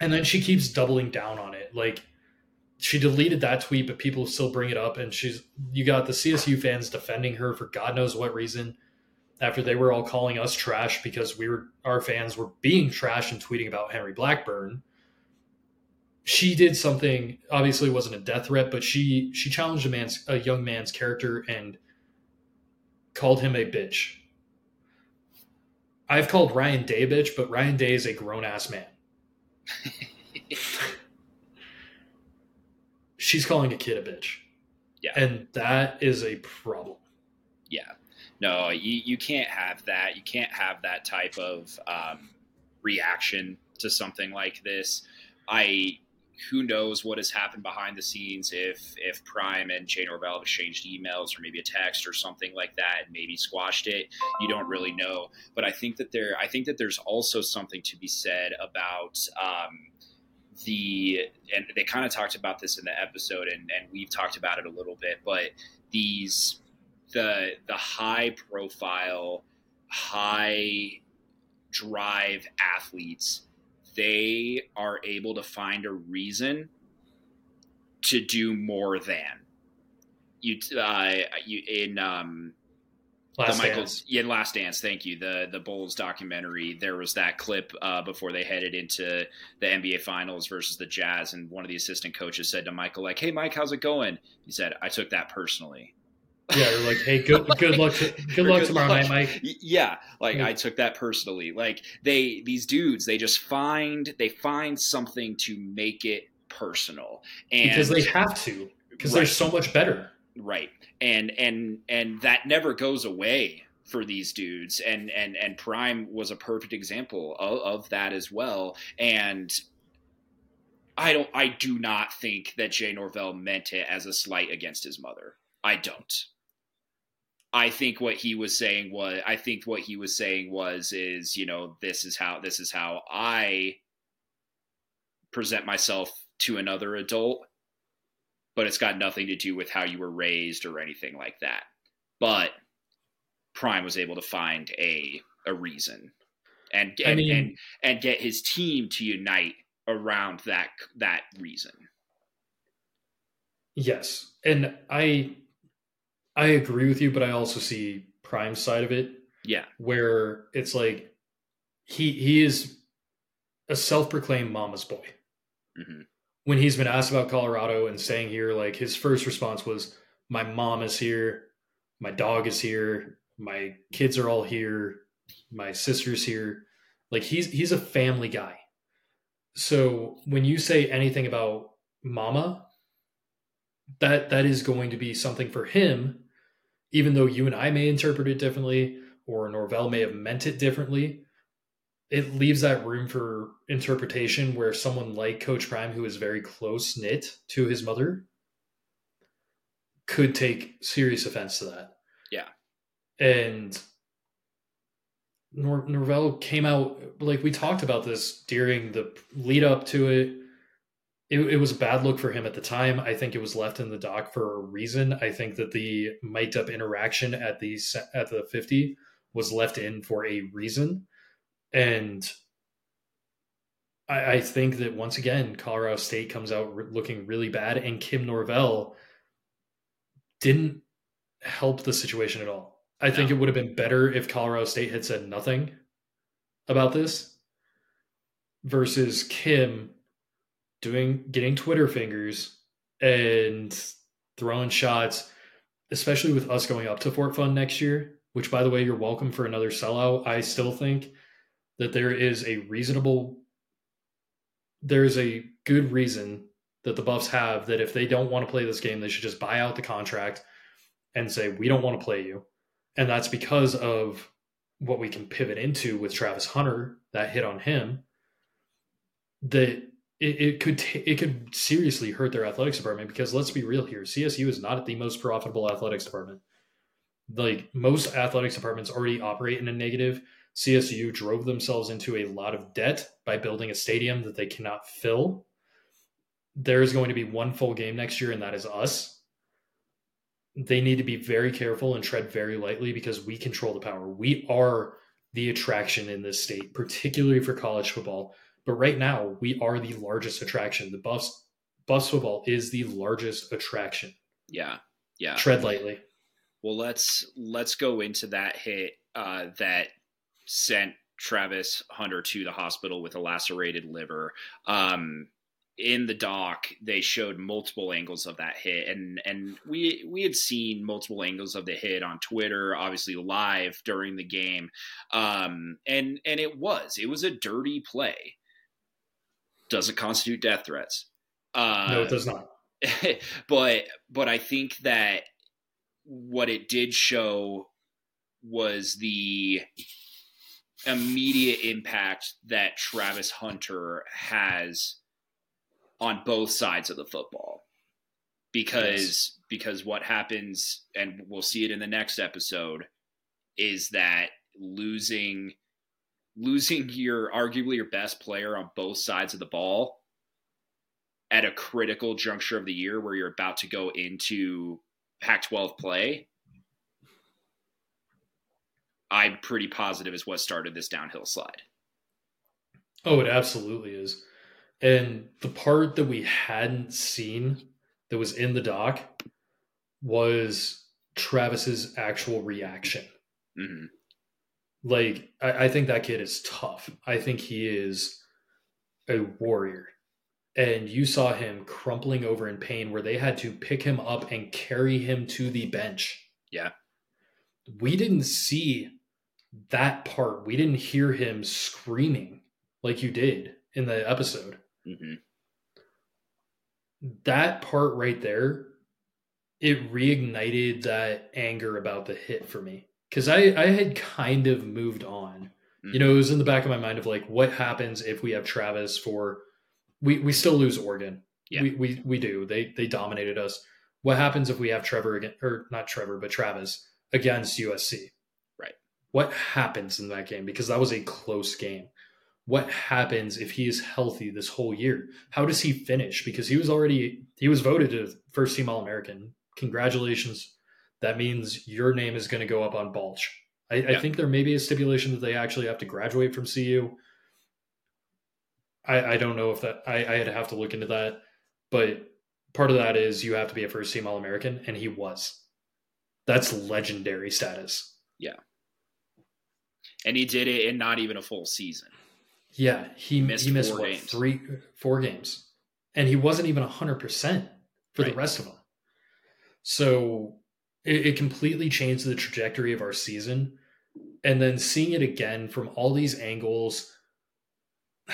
And then she keeps doubling down on it. Like she deleted that tweet, but people still bring it up. And she's you got the CSU fans defending her for God knows what reason after they were all calling us trash because we were our fans were being trash and tweeting about Henry Blackburn. She did something obviously wasn't a death threat, but she she challenged a man's a young man's character and called him a bitch. I've called Ryan Day a bitch, but Ryan Day is a grown ass man. she's calling a kid a bitch. Yeah. And that is a problem. Yeah. No, you, you can't have that. You can't have that type of um, reaction to something like this. I who knows what has happened behind the scenes if if Prime and Jay Norvell have exchanged emails or maybe a text or something like that and maybe squashed it. You don't really know. But I think that there I think that there's also something to be said about um, the and they kind of talked about this in the episode and, and we've talked about it a little bit but these the the high profile high drive athletes they are able to find a reason to do more than you uh you in um Last the Michael, Dance. yeah, Last Dance. Thank you. The the Bulls documentary. There was that clip uh, before they headed into the NBA Finals versus the Jazz, and one of the assistant coaches said to Michael, "Like, hey, Mike, how's it going?" He said, "I took that personally." Yeah, or like, hey, good good luck to, good luck good tomorrow luck. night, Mike. Yeah, like I took that personally. Like they these dudes, they just find they find something to make it personal, and because they have to, because right. they're so much better. Right, and and and that never goes away for these dudes, and and and Prime was a perfect example of, of that as well, and I don't I do not think that Jay Norvell meant it as a slight against his mother. I don't. I think what he was saying was I think what he was saying was is, you know, this is how this is how I present myself to another adult, but it's got nothing to do with how you were raised or anything like that. But Prime was able to find a a reason and and, I mean, and, and get his team to unite around that that reason. Yes. And I I agree with you, but I also see Prime's side of it. Yeah. Where it's like he he is a self-proclaimed mama's boy. Mm-hmm. When he's been asked about Colorado and saying here, like his first response was, "My mom is here, my dog is here, my kids are all here, my sister's here." Like he's he's a family guy. So when you say anything about mama, that that is going to be something for him even though you and I may interpret it differently, or Norvell may have meant it differently, it leaves that room for interpretation where someone like Coach Prime, who is very close knit to his mother, could take serious offense to that. Yeah. And Nor- Norvell came out, like we talked about this during the lead up to it it, it was a bad look for him at the time. I think it was left in the doc for a reason. I think that the mic'd up interaction at the at the 50 was left in for a reason. And I, I think that once again, Colorado State comes out re- looking really bad, and Kim Norvell didn't help the situation at all. I no. think it would have been better if Colorado State had said nothing about this versus Kim doing getting Twitter fingers and throwing shots, especially with us going up to Fort Fun next year. Which, by the way, you're welcome for another sellout. I still think that there is a reasonable, there is a good reason that the Buffs have that if they don't want to play this game, they should just buy out the contract and say we don't want to play you, and that's because of what we can pivot into with Travis Hunter that hit on him. That it, it could t- it could seriously hurt their athletics department because let's be real here, CSU is not the most profitable athletics department. Like most athletics departments already operate in a negative. CSU drove themselves into a lot of debt by building a stadium that they cannot fill. There is going to be one full game next year, and that is us. They need to be very careful and tread very lightly because we control the power. We are the attraction in this state, particularly for college football but right now, we are the largest attraction. The Buffs Buffs football is the largest attraction. Yeah, yeah. Tread lightly. Well, let's let's go into that hit uh, that sent Travis Hunter to the hospital with a lacerated liver. Um, in the doc, they showed multiple angles of that hit, and and we we had seen multiple angles of the hit on Twitter, obviously live during the game, um, and and it was it was a dirty play doesn't constitute death threats. Uh, no, it does not. but but I think that what it did show was the immediate impact that Travis Hunter has on both sides of the football. Because yes. because what happens and we'll see it in the next episode is that losing losing your arguably your best player on both sides of the ball at a critical juncture of the year where you're about to go into Pac 12 play, I'm pretty positive is what started this downhill slide. Oh, it absolutely is. And the part that we hadn't seen that was in the doc was Travis's actual reaction. Mm-hmm like I, I think that kid is tough. I think he is a warrior. And you saw him crumpling over in pain where they had to pick him up and carry him to the bench. Yeah. We didn't see that part. We didn't hear him screaming like you did in the episode. hmm That part right there, it reignited that anger about the hit for me. Because I, I had kind of moved on. You know, it mm-hmm. was in the back of my mind of like, what happens if we have Travis for we, we still lose Oregon. Yeah. We, we we do. They they dominated us. What happens if we have Trevor again or not Trevor, but Travis against USC? Right. What happens in that game? Because that was a close game. What happens if he is healthy this whole year? How does he finish? Because he was already he was voted to first team All American. Congratulations. That means your name is going to go up on Balch. I, I think there may be a stipulation that they actually have to graduate from CU. I, I don't know if that I, I'd have to look into that, but part of that is you have to be a first team All American, and he was. That's legendary status. Yeah. And he did it in not even a full season. Yeah, he Missed he missed four what, games. three four games, and he wasn't even hundred percent for the rest of them. So it, it completely changed the trajectory of our season, and then seeing it again from all these angles,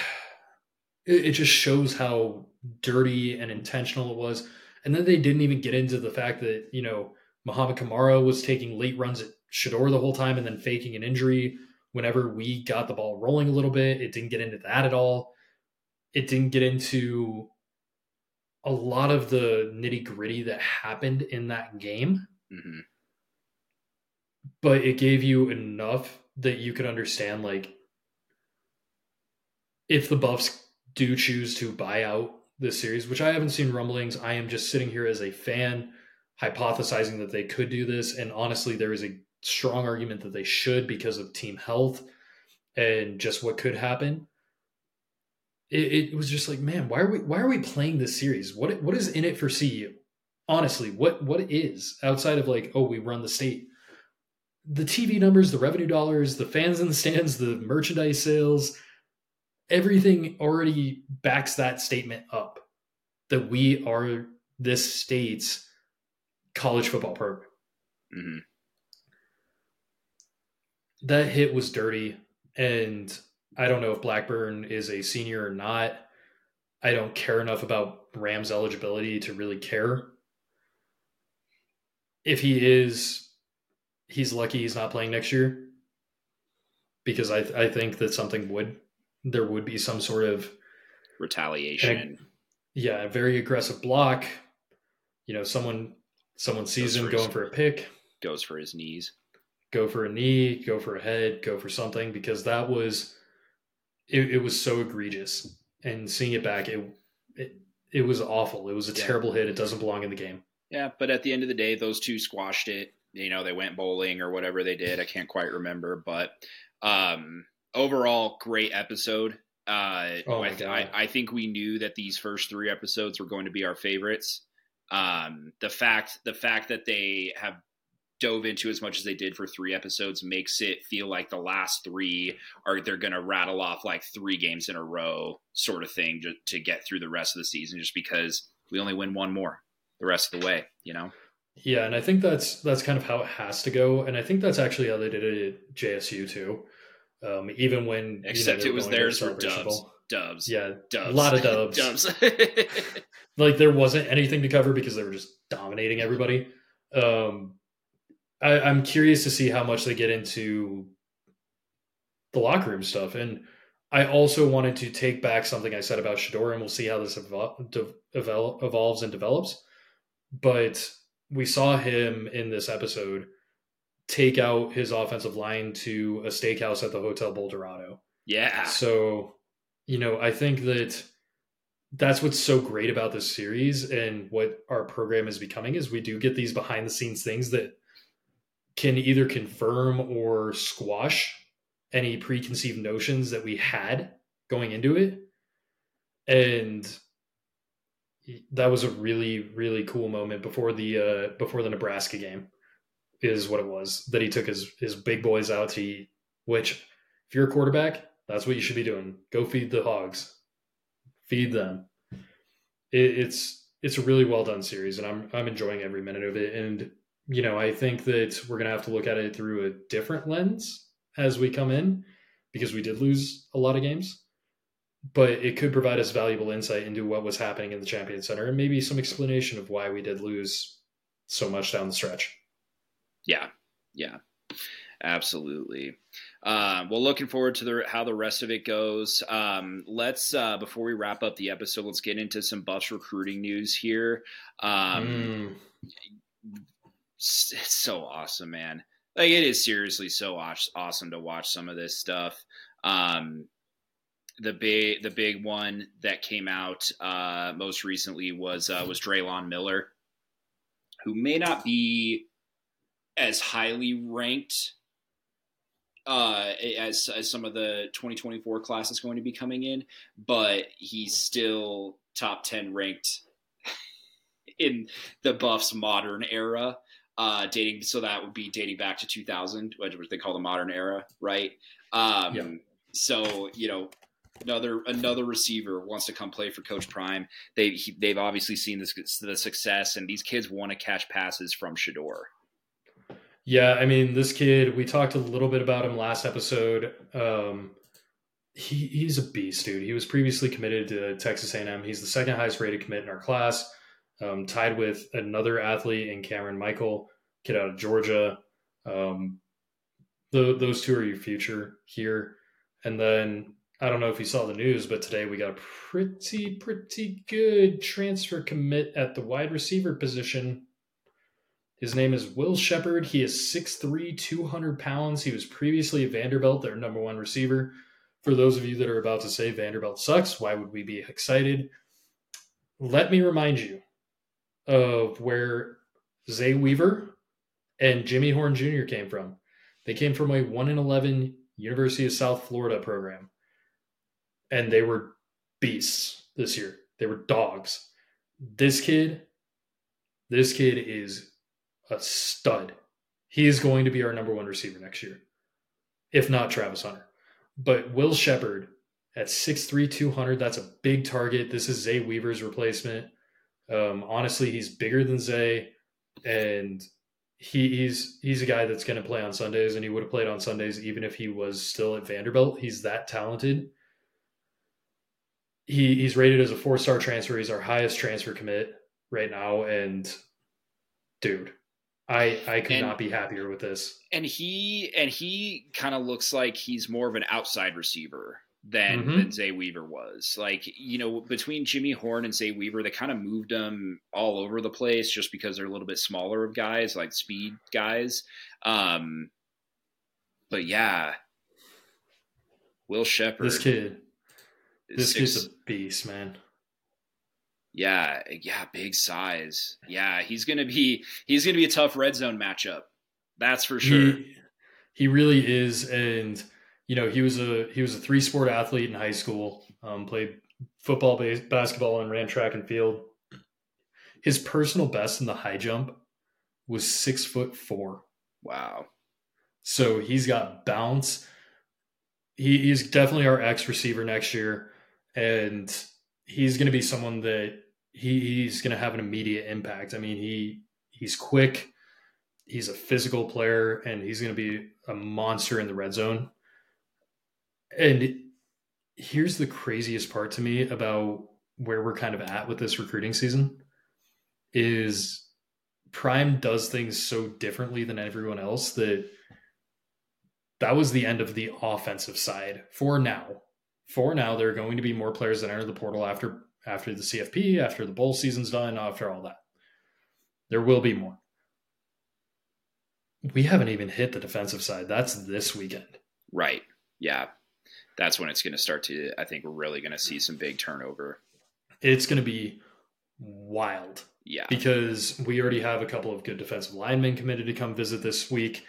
it, it just shows how dirty and intentional it was. And then they didn't even get into the fact that you know Mohamed Kamara was taking late runs at Shedeur the whole time and then faking an injury whenever we got the ball rolling a little bit. It didn't get into that at all. It didn't get into a lot of the nitty gritty that happened in that game, hmm but it gave you enough that you could understand like if the Buffs do choose to buy out this series, which I haven't seen rumblings, I am just sitting here as a fan hypothesizing that they could do this. And honestly, there is a strong argument that they should because of team health and just what could happen. It, it was just like, man, why are we why are we playing this series? What what is in it for CU? Honestly, what what is outside of like, oh, we run the state the TV numbers, the revenue dollars, the fans in the stands, the merchandise sales, everything already backs that statement up that we are this state's college football program. Mm-hmm. That hit was dirty. And I don't know if Blackburn is a senior or not. I don't care enough about Rams eligibility to really care. If he is, he's lucky he's not playing next year because I I think that something would there would be some sort of Retaliation. yeah a very aggressive block. You know, someone someone sees Goes him for going his- for a pick, goes for his knees. go for a knee, go for a head, go for something because that was it, it was so egregious. And seeing it back, it it it was awful. It was a Yeah. terrible hit. It doesn't belong in the game. Yeah, but at the end of the day, those two squashed it. You know, they went bowling or whatever they did. I can't quite remember, but um, overall, great episode. Uh, Oh I, God. I, I think we knew that these first three episodes were going to be our favorites. Um, the fact the fact that they have dove into as much as they did for three episodes makes it feel like the last three are they're going to rattle off like three games in a row sort of thing to, to get through the rest of the season just because we only win one more the rest of the way you know Yeah, and I think that's that's kind of how it has to go, and I think that's actually how they did it at JSU too. Um, even when you know, Except it was theirs for dubs. Bowl. Dubs. Yeah, Dubs. a lot of dubs. dubs. like there wasn't anything to cover because they were just dominating everybody. Um, I, I'm curious to see how much they get into the locker room stuff, and I also wanted to take back something I said about Shedeur, and we'll see how this evol- de- evol- evolves and develops. But we saw him in this episode take out his offensive line to a steakhouse at the Hotel Boulderado. yeah. So, you know, I think that that's what's so great about this series and what our program is becoming is we do get these behind the scenes things that can either confirm or squash any preconceived notions that we had going into it. And that was a really really cool moment before the uh before the Nebraska game is what it was that he took his his big boys out to eat which if you're a quarterback that's what you should be doing. Go feed the hogs. Feed them. It, it's it's a really well done series and i'm i'm enjoying every minute of it. And you know, I think that we're to have to look at it through a different lens as we come in because we did lose a lot of games. But it could provide us valuable insight into what was happening in the Champion Center and maybe some explanation of why we did lose so much down the stretch. Yeah, yeah, absolutely. Uh, well, looking forward to the, how the rest of it goes. Um, let's uh, before we wrap up the episode, let's get into some Buffs recruiting news here. Um, mm. it's, it's so awesome, man. Like it is seriously so awesome to watch some of this stuff. Um, the big the big one that came out uh, most recently was uh, was Drelon Miller, who may not be as highly ranked uh, as as some of the 2024 class is going to be coming in, but he's still top 10 ranked in the Buffs modern era. Uh, dating so that would be dating back to 2000, which they call the modern era, right? Um, yeah. So you know, another another receiver wants to come play for Coach Prime. They he, they've obviously seen this the success, and these kids want to catch passes from Shedeur. Yeah, I mean, this kid, we talked a little bit about him last episode. Um, he, he's a beast, dude. He was previously committed to Texas A&M. He's the second highest rated commit in our class, um, tied with another athlete in Cameron Michael, kid out of Georgia. Um, the, those two are your future here. And then I don't know if you saw the news, but today we got a pretty, pretty good transfer commit at the wide receiver position his name is Will Sheppard. He is 6'3, 200 pounds. He was previously Vanderbilt, their number one receiver. For those of you that are about to say Vanderbilt sucks, why would we be excited? Let me remind you of where Zay Weaver and Jimmy Horn Jr. came from. They came from a 1 in 11 University of South Florida program. And they were beasts this year. They were dogs. This kid, this kid is a stud. He is going to be our number one receiver next year, if not Travis Hunter. But Will Sheppard at 6'3, 200, that's a big target. This is Zay Weaver's replacement. Um, honestly, he's bigger than Zay, and he, he's he's a guy that's going to play on Sundays, and he would have played on Sundays even if he was still at Vanderbilt. He's that talented. He he's rated as a four star transfer. He's our highest transfer commit right now, and dude, I I could and, not be happier with this. And he and he kind of looks like he's more of an outside receiver than mm-hmm. than Zay Weaver was. Like you know, between Jimmy Horn and Zay Weaver, they kind of moved them all over the place just because they're a little bit smaller of guys, like speed guys. Um, but yeah, Will Sheppard, this kid, this six, kid's a beast, man. Yeah, yeah, big size. Yeah, he's gonna be he's gonna be a tough red zone matchup. That's for sure. He, he really is, and you know he was a he was a three sport athlete in high school. Um, played football, base, basketball, and ran track and field. His personal best in the high jump was six foot four. Wow. So he's got bounce. He, he's definitely our X receiver next year, and he's going to be someone that he, he's going to have an immediate impact. I mean, he he's quick, he's a physical player, and he's going to be a monster in the red zone. And here's the craziest part to me about where we're kind of at with this recruiting season is Prime does things so differently than everyone else that that was the end of the offensive side for now. For now, there are going to be more players that enter the portal after after the CFP, after the bowl season's done, after all that. There will be more. We haven't even hit the defensive side. That's this weekend. Right. Yeah. That's when it's going to start to, I think we're really going to see some big turnover. It's going to be wild. Yeah. Because we already have a couple of good defensive linemen committed to come visit this week.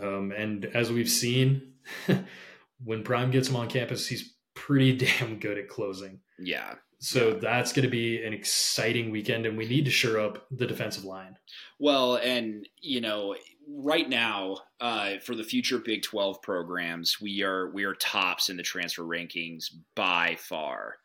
Um, and as we've seen, when Prime gets him on campus, he's pretty damn good at closing. Yeah. So that's going to be an exciting weekend, and we need to shore up the defensive line. Well, and you know, right now, uh, for the future Big Twelve programs, we are we are tops in the transfer rankings by far.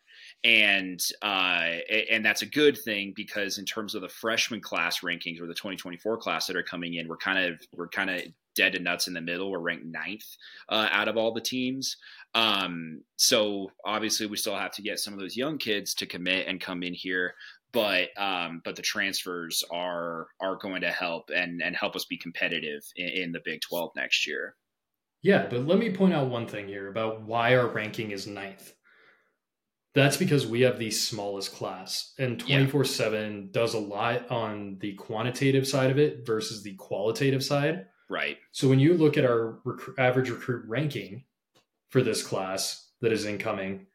and uh, and that's a good thing because in terms of the freshman class rankings or the 2024 class that are coming in, we're kind of we're kind of dead to nuts in the middle. We're ranked ninth uh, out of all the teams. Um, so obviously, we still have to get some of those young kids to commit and come in here. But um, but the transfers are are going to help and and help us be competitive in, in the Big 12 next year. Yeah, but let me point out one thing here about why our ranking is ninth. That's because we have the smallest class, and 24 7 does a lot on the quantitative side of it versus the qualitative side. Right. So when you look at our rec- average recruit ranking for this class that is incoming,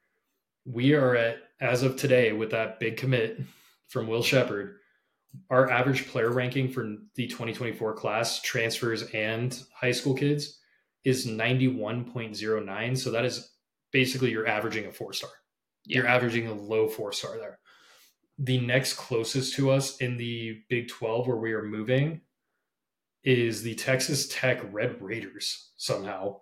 we are at, as of today, with that big commit from Will Sheppard, our average player ranking for the 2024 class, transfers and high school kids, is 91.09. So that is basically you're averaging a four star. Yeah. You're averaging a low four star there. The next closest to us in the Big 12 where we are moving is the Texas Tech Red Raiders somehow.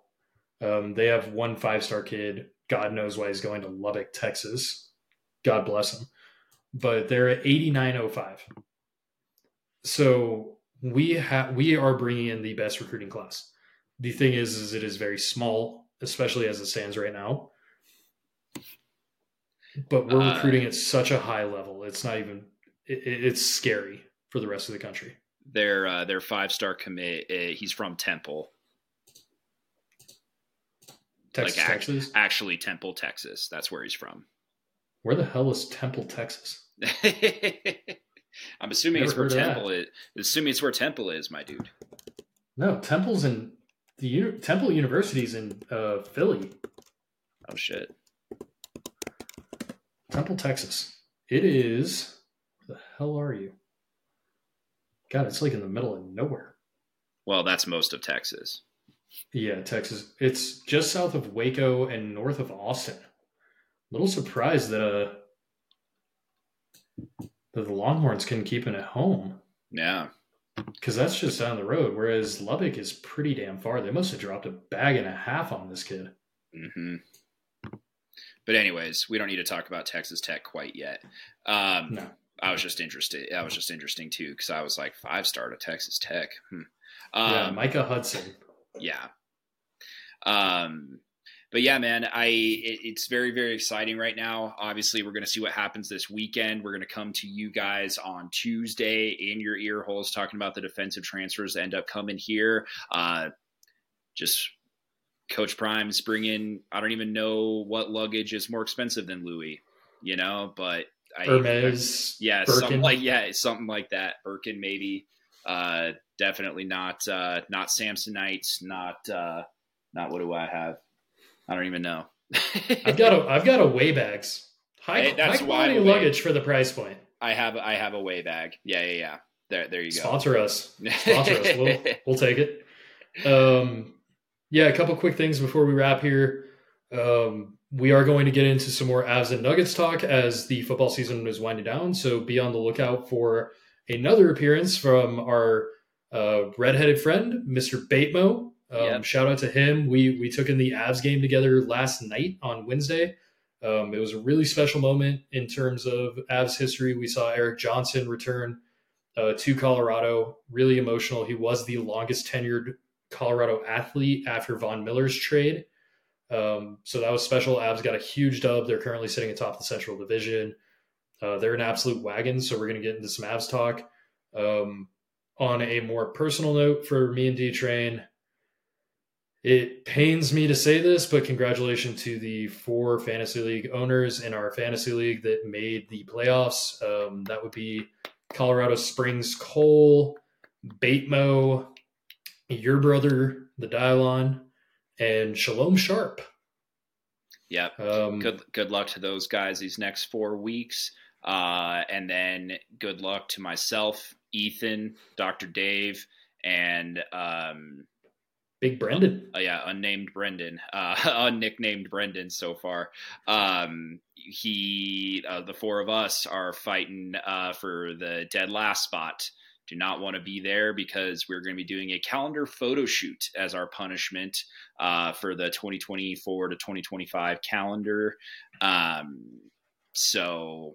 Um, they have one five star kid. God knows why he's going to Lubbock, Texas. God bless him. But they're at 8905. So we have we are bringing in the best recruiting class. The thing is, is it is very small, especially as it stands right now. But we're uh, recruiting at such a high level; it's not even. It, it's scary for the rest of the country their uh, their five star commit. Uh, he's from Temple, Texas, like, Texas. Actually, Temple, Texas. That's where he's from. Where the hell is Temple, Texas? I'm assuming Never it's where Temple is. Assuming it's where Temple is, my dude. No, Temple's in the Temple University's in uh, Philly. Oh shit. Temple, Texas. It is. Where the hell are you? God, it's like in the middle of nowhere. Well, that's most of Texas. Yeah, Texas. It's just south of Waco and north of Austin. Little surprised that uh that the Longhorns can keep it at home. Yeah. Because that's just down the road, whereas Lubbock is pretty damn far. They must have dropped a bag and a half on this kid. Mm-hmm. But anyways, we don't need to talk about Texas Tech quite yet. Um, no. I was just interested. That was just interesting too because I was like five star to Texas Tech. Hmm. Um, yeah, Micah Hudson. Yeah. Um, but yeah, man, I it, it's very very exciting right now. Obviously, we're going to see what happens this weekend. We're going to come to you guys on Tuesday in your ear holes talking about the defensive transfers that end up coming here. Uh, just Coach Prime's bringing. I don't even know what luggage is more expensive than Louis, you know, but I, Hermes, yeah, Birkin. something like yeah, something like that. Birkin maybe. Uh, definitely not uh, not Samsonite. Not uh, not what do I have? I don't even know. I've got a I've got a way bags. High, hey, high quality luggage for the price point. I have I have a way bag. Yeah, yeah, yeah. There, there you go. Sponsor us. Sponsor us. We'll, we'll take it. Um, yeah, a couple quick things before we wrap here. Um, we are going to get into some more Avs and Nuggets talk as the football season is winding down. So be on the lookout for another appearance from our uh, redheaded friend, Mr. Batemo. Um, yep. Shout out to him. We we took in the Avs game together last night on Wednesday. Um, it was a really special moment in terms of Avs history. We saw Erik Johnson return uh, to Colorado. Really emotional. He was the longest tenured Colorado athlete after Von Miller's trade. Um, so that was special. Avs got a huge dub. They're currently sitting atop the Central Division. Uh, they're an absolute wagon. So we're going to get into some Avs talk. Um, on a more personal note for me and D Train, it pains me to say this, but congratulations to the four fantasy league owners in our fantasy league that made the playoffs. Um, that would be Colorado Springs Cole, Batemo, your brother, the Dylon, and Shalom Sharp. Yeah. Um, good good luck to those guys these next four weeks. Uh, and then good luck to myself, Ethan, Dr. Dave, and um, Big Brendan. Uh, yeah, unnamed Brendan, uh, unnicknamed Brendan so far. Um, he, uh, the four of us are fighting uh, for the dead last spot do not want to be there because we're going to be doing a calendar photo shoot as our punishment uh, for the 2024 to 2025 calendar. Um, so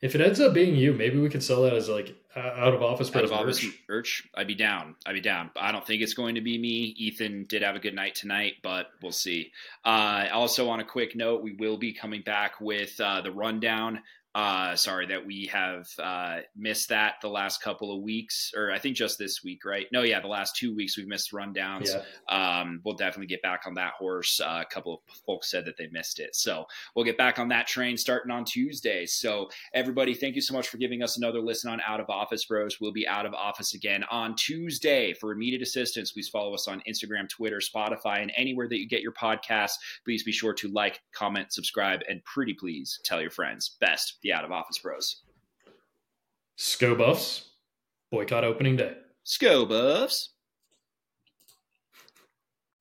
if it ends up being you, maybe we could sell that as like uh, out of office out of office merch. I'd be down. I'd be down. I don't think it's going to be me. Ethan did have a good night tonight, but we'll see. Uh, also, on a quick note, we will be coming back with uh, the rundown uh, sorry that we have uh, missed that the last couple of weeks, or I think just this week, right? No, yeah, the last two weeks we've missed rundowns. Yeah. Um, we'll definitely get back on that horse. Uh, a couple of folks said that they missed it, so we'll get back on that train starting on Tuesday. So everybody, thank you so much for giving us another listen on Out of Office Bros. We'll be out of office again on Tuesday for immediate assistance. Please follow us on Instagram, Twitter, Spotify, and anywhere that you get your podcasts. Please be sure to like, comment, subscribe, and pretty please tell your friends. Best the out of office bros. Sko Buffs, boycott opening day. Sko Buffs.